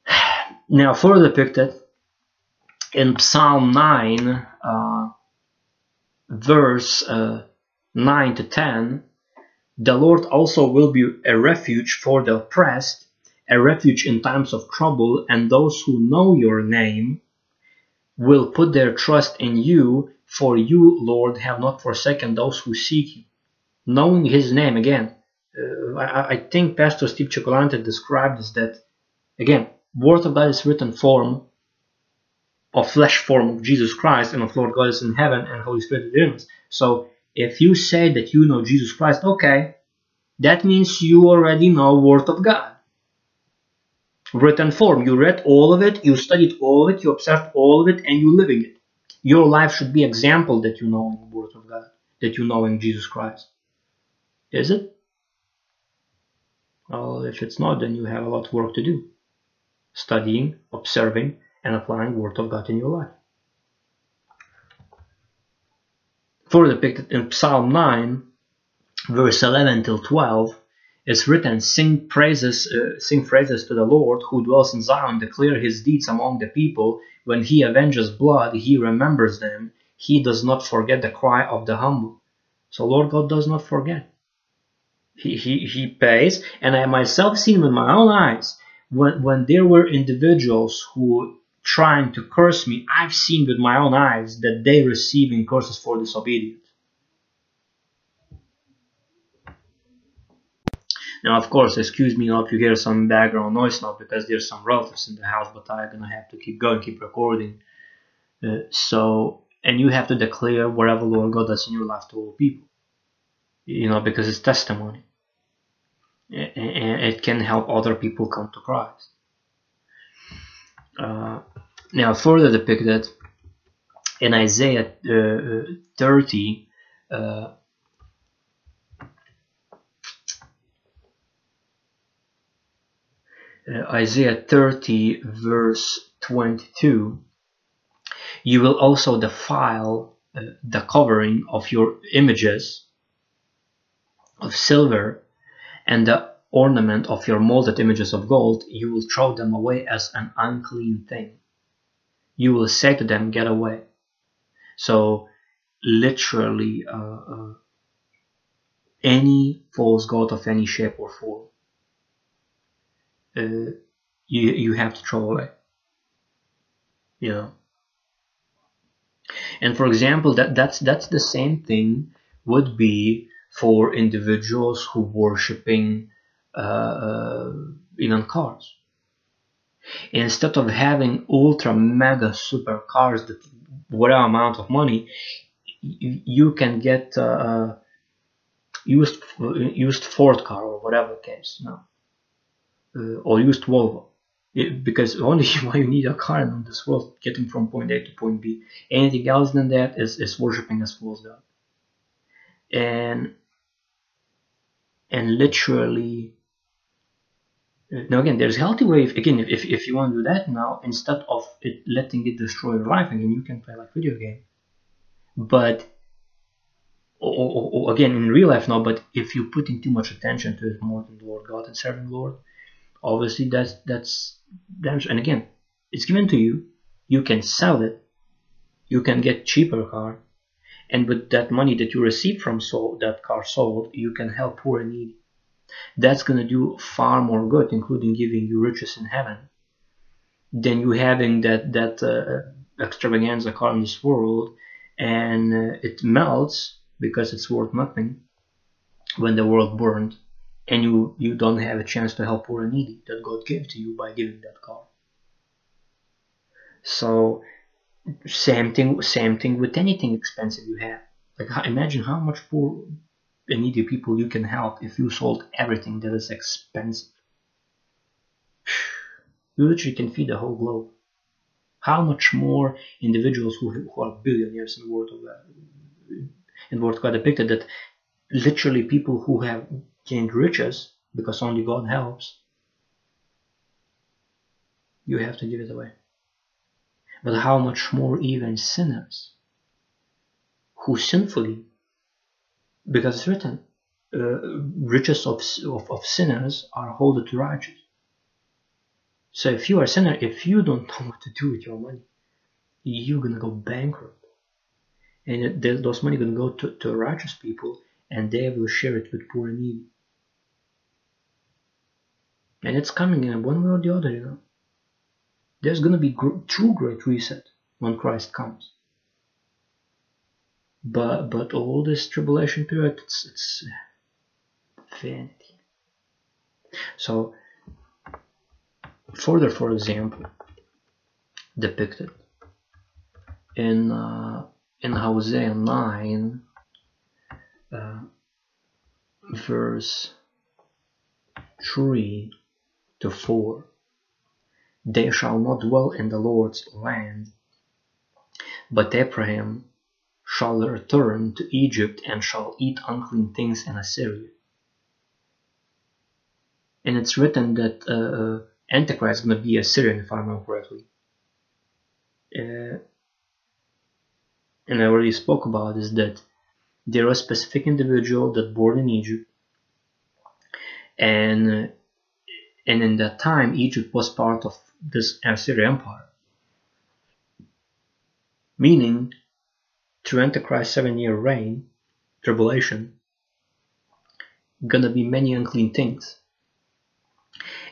A: Now further depicted in Psalm 9 uh, verse uh, 9 to 10 the Lord also will be a refuge for the oppressed a refuge in times of trouble, and those who know your name will put their trust in you, for you, Lord, have not forsaken those who seek you. Knowing his name, again, uh, I, I, think Pastor Steve Chocolante described this that, again, Word of God is written form of flesh form of Jesus Christ and of Lord God is in heaven and Holy Spirit is in us. So if you say that you know Jesus Christ, okay, that means you already know Word of God written form. You read all of it, you studied all of it, you observed all of it, and you're living it. Your life should be example that you know in the Word of God, that you know in Jesus Christ. Is it? Well, if it's not, then you have a lot of work to do. Studying, observing, and applying Word of God in your life. Further depicted in Psalm 9, verse 11 till 12, is written, Sing praises, uh, sing praises to the Lord who dwells in Zion, declare his deeds among the people. When he avenges blood, he remembers them. He does not forget the cry of the humble. So Lord God does not forget. He, he, he pays, and I myself seen with my own eyes when, when there were individuals who trying to curse me, I've seen with my own eyes that they receiving curses for disobedience. Now, of course, excuse me if you hear some background noise now because there's some relatives in the house, but I'm gonna have to keep going, keep recording. Uh, so, and you have to declare whatever Lord God does in your life to all people, you know, because it's testimony, and it can help other people come to Christ. Now, further depicted in Isaiah uh, uh 30. Uh, uh, Isaiah 30, verse 22, you will also defile uh, the covering of your images of silver and the ornament of your molded images of gold, you will throw them away as an unclean thing. You will say to them, Get away. So, literally, uh, uh, any false god of any shape or form uh, you you have to throw away. You know. And for example, that that's that's the same thing would be for individuals who worshiping uh, uh, in cars. Instead of having ultra mega super cars that whatever amount of money, you can get uh, used used Ford car or whatever case, no, uh, or used Volvo. It, because only why you need a car in this world, getting from point A to point B. Anything else than that is, is worshiping as false god. And and literally now again there's healthy way if, again if, if you want to do that now instead of it letting it destroy your life again you can play like video game. But or, or, or, again in real life now but if you put in too much attention to it more than lord god and serving lord obviously that's that's damage. And again it's given to you. You can sell it. You can get cheaper car. And with that money that you receive from sold, that car sold you can help poor and needy that's going to do far more good including giving you riches in heaven than you having that that uh, extravaganza car in this world and uh, it melts because it's worth nothing when the world burned and you you don't have a chance to help poor and needy that god gave to you by giving that car. So same thing same thing with anything expensive you have. Like imagine how much poor and needy people you can help if you sold everything that is expensive. You literally can feed the whole globe. How much more individuals who, who are billionaires in the world of uh, in the world God depicted that literally people who have gained riches because only God helps you have to give it away. But how much more even sinners who sinfully, because it's written, uh, riches of, of, of sinners are holded to righteous. So if you are a sinner, if you don't know what to do with your money, you're gonna go bankrupt. And those money gonna go to, to righteous people and they will share it with poor and needy. And it's coming in one way or the other, you know. There's going to be gr- true great reset when Christ comes. But but all this tribulation period, it's it's vanity. So further, for example, depicted in uh, in Hosea nine, uh, verse three to four they shall not dwell in the Lord's land. But Ephraim shall return to Egypt and shall eat unclean things in Assyria. And it's written that uh, uh Antichrist is going to be Assyrian, if I correctly. Uh, and I already spoke about is that there was a specific individual that born in Egypt, and and in that time Egypt was part of this Assyrian Empire. Meaning, through Antichrist's seven year reign, tribulation, gonna be many unclean things.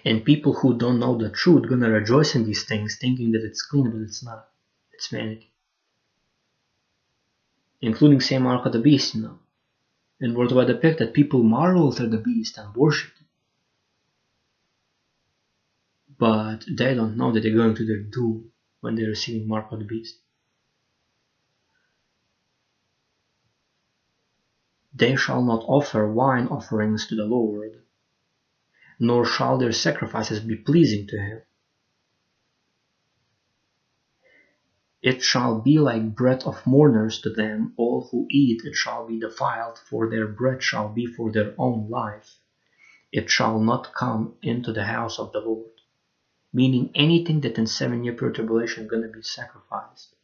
A: And people who don't know the truth gonna rejoice in these things, thinking that it's clean, but it's not. It's vanity. Including same mark of the beast, you know. And worldwide depict that people marvel at the beast and worship but they don't know that they're going to their doom when they're receiving mark of the beast. They shall not offer wine offerings to the Lord, nor shall their sacrifices be pleasing to him. It shall be like bread of mourners to them, all who eat it shall be defiled, for their bread shall be for their own life. It shall not come into the house of the Lord meaning anything that in seven year pure tribulation to be sacrificed.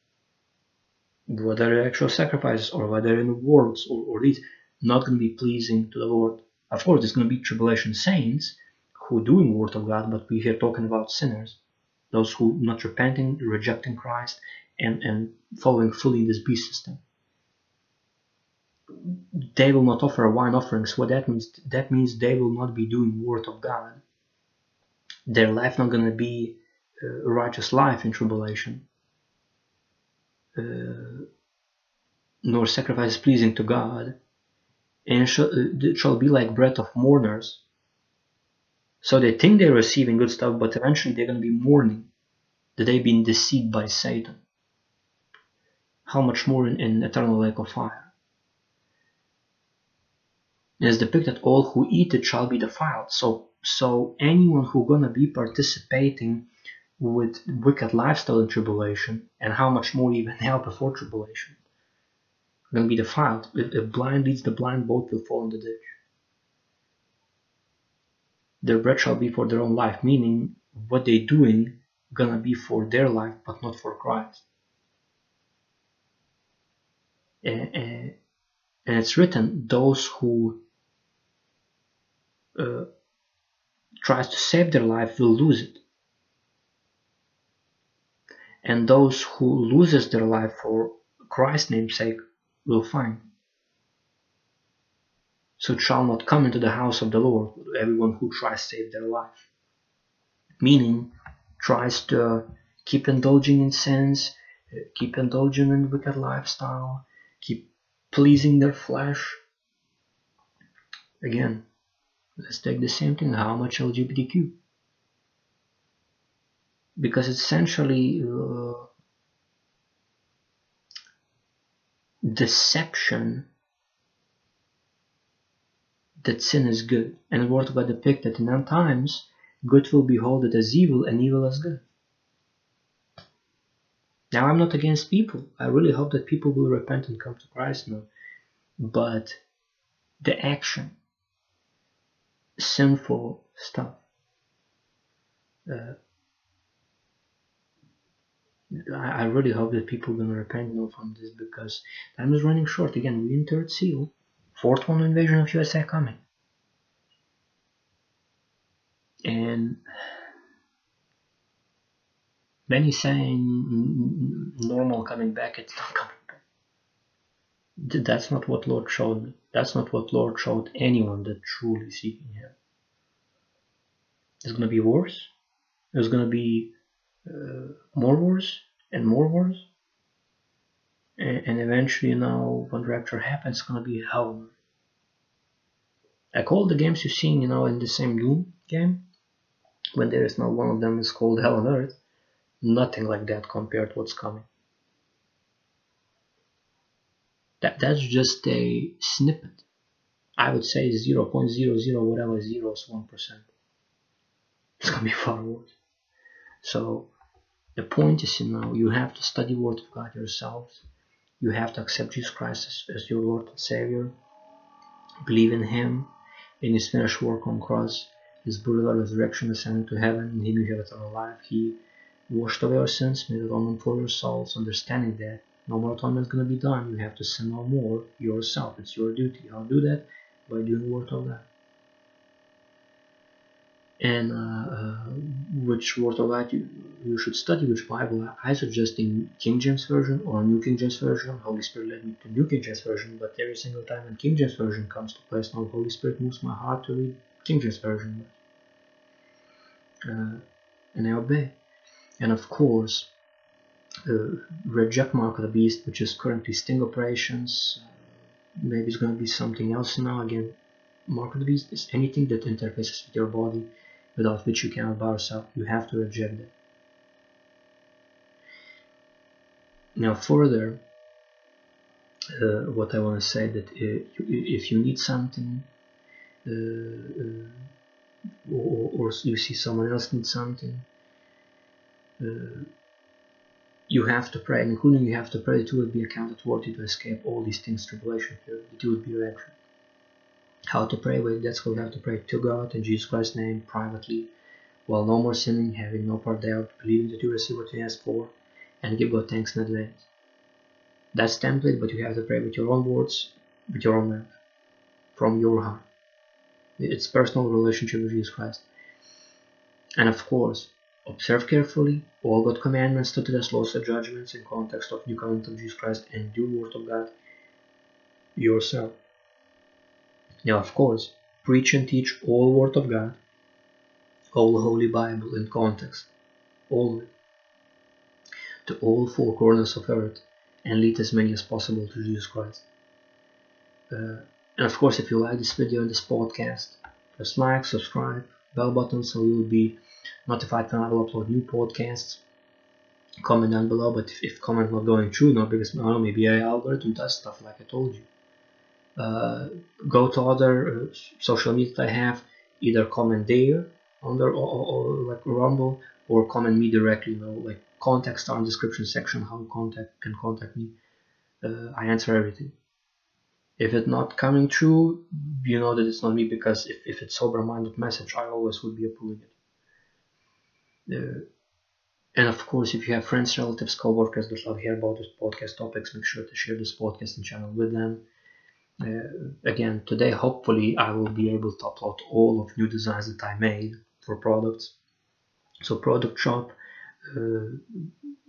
A: Whether actual sacrifices or whether in words or, or deeds, not going to be pleasing to the Lord. Of course, there's going to be tribulation saints who doing word of God, but we're here talking about sinners, those who not repenting, rejecting Christ, and, and following fully this beast system. They will not offer wine offerings. What that means? That means they will not be doing word of God their life not going to be a righteous life in tribulation, uh, nor sacrifice pleasing to God, and it shall, uh, shall be like bread of mourners. So they think they're receiving good stuff, but eventually they're going to be mourning that they've been deceived by Satan. How much more in, in eternal lake of fire? It is depicted all who eat it shall be defiled. So so anyone who gonna be participating with wicked lifestyle in tribulation, and how much more even hell before tribulation, gonna be defiled. If, if blind leads the blind, both will fall in the ditch. Their bread shall be for their own life, meaning what they're doing gonna be for their life, but not for Christ. And, and, it's written, those who uh, tries to save their life will lose it. And those who loses their life for Christ's name's sake will find. So it shall not come into the house of the Lord everyone who tries to save their life. Meaning, tries to keep indulging in sins, keep indulging in wicked lifestyle, keep pleasing their flesh. Again, Let's take the same thing, how much LGBTQ? Because essentially uh, deception that sin is good. And of God depicted in end times, good will be held as evil and evil as good. Now I'm not against people. I really hope that people will repent and come to Christ now. But the action sinful stuff. Uh, I, really hope that people gonna repent now from this because time is running short. Again, we in third seal, fourth one invasion of USA coming, and many saying normal coming back. It's not coming back. That's not what Lord showed me. That's not what Lord showed anyone that truly seeking Him. It's going to be worse. It's going to be uh, more wars and more wars. And, and eventually, you know, when rapture happens, it's to be hell. Like all the games you've seen, you know, in the same Doom game, when there is now one of them is called Hell on Earth, nothing like that compared to what's coming. That, that's just a snippet. I would say 0.00 whatever zeros 1%. It's gonna be far worse. So the point is you know you have to study Word of God yourselves. You have to accept Jesus Christ as, as your Lord and Savior. Believe in Him, in His finished work on cross, His brutal resurrection, ascending to heaven, in Him you have eternal life. He washed away your sins, made atonement for your souls, understanding that no more atonement is going to be done. You have to sin no more yourself. It's your duty. How do that? By doing Word of God. And uh, uh, which Word of God you, you should study, which Bible. I suggest in King James Version or New King James Version. Holy Spirit led me to New King James Version, but every single time when King James Version comes to place, now Holy Spirit moves my heart to read King James Version. Uh, and I obey. And of course, uh, reject Mark of the Beast, which is currently Sting Operations. maybe it's going to be something else now. Again, Mark of the Beast is anything that interfaces with your body without which you cannot bow yourself. You have to reject it. Now, further, uh, what I want to say that uh, if you need something, uh, uh, or, or, you see someone else need something, uh, you have to pray, including you have to pray that will be accounted worthy to escape all these things, tribulation, that you will be raptured. How to pray? Well, that's what we have to pray to God in Jesus Christ's name, privately, while no more sinning, having no part thereof, believing that you receive what you ask for, and give God thanks in advance. That's template, but you have to pray with your own words, with your own mouth, from your heart. It's personal relationship with Jesus Christ. And of course, Observe carefully all God's commandments, statutes, laws, and judgments in context of New Covenant of Jesus Christ and do Word of God yourself. Now, of course, preach and teach all Word of God, all Holy Bible in context, all it, to all four corners of earth, and lead as many as possible to Jesus Christ. Uh, and of course, if you like this video and this podcast, press like, subscribe, bell button so you will be notified when I will upload new podcasts. Comment down below, but if, if comment not going through, not because I know, maybe AI algorithm does stuff like I told you. Uh, go to other uh, social media that I have, either comment there under or, or, or, like Rumble or comment me directly. You know, like contact star in description section how contact can contact me. Uh, I answer everything. If it's not coming through, you know that it's not me because if, if it's sober minded message, I always would be approving it. Uh, and of course, if you have friends, relatives, co-workers that love hear about this podcast topics, make sure to share this podcast and channel with them. Uh, again, today hopefully I will be able to upload all of new designs that I made for products. So product shop, uh,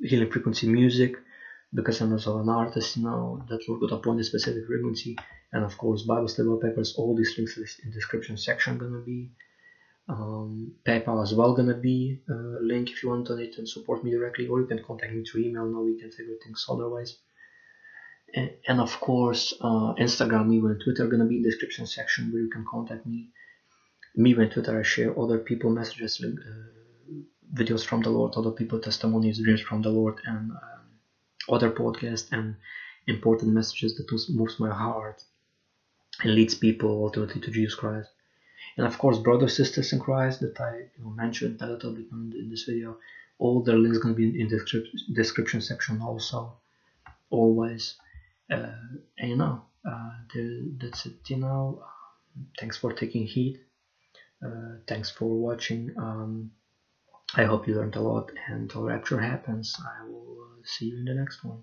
A: healing frequency music, because I'm also an artist now that work upon a specific frequency, and of course Bible study papers. All these links in the description section gonna be. Um, PayPal as well gonna be a link if you want to donate and support me directly, or you can contact me through email. Now we can figure things otherwise. And, of course, uh, Instagram, me and Twitter gonna be in the description section where you can contact me. Me and Twitter, I share other people messages, uh, videos from the Lord, other people testimonies, dreams from the Lord, and um, other podcasts and important messages that moves my heart and leads people ultimately to Jesus Christ and of course brothers sisters in christ that i you know, mentioned a little bit in this video all their links going to be in the description section also always uh, and you know uh, that's it you know thanks for taking heed. Uh, thanks for watching. Um, i hope you learned a lot and until rapture happens. I will uh, see you in the next one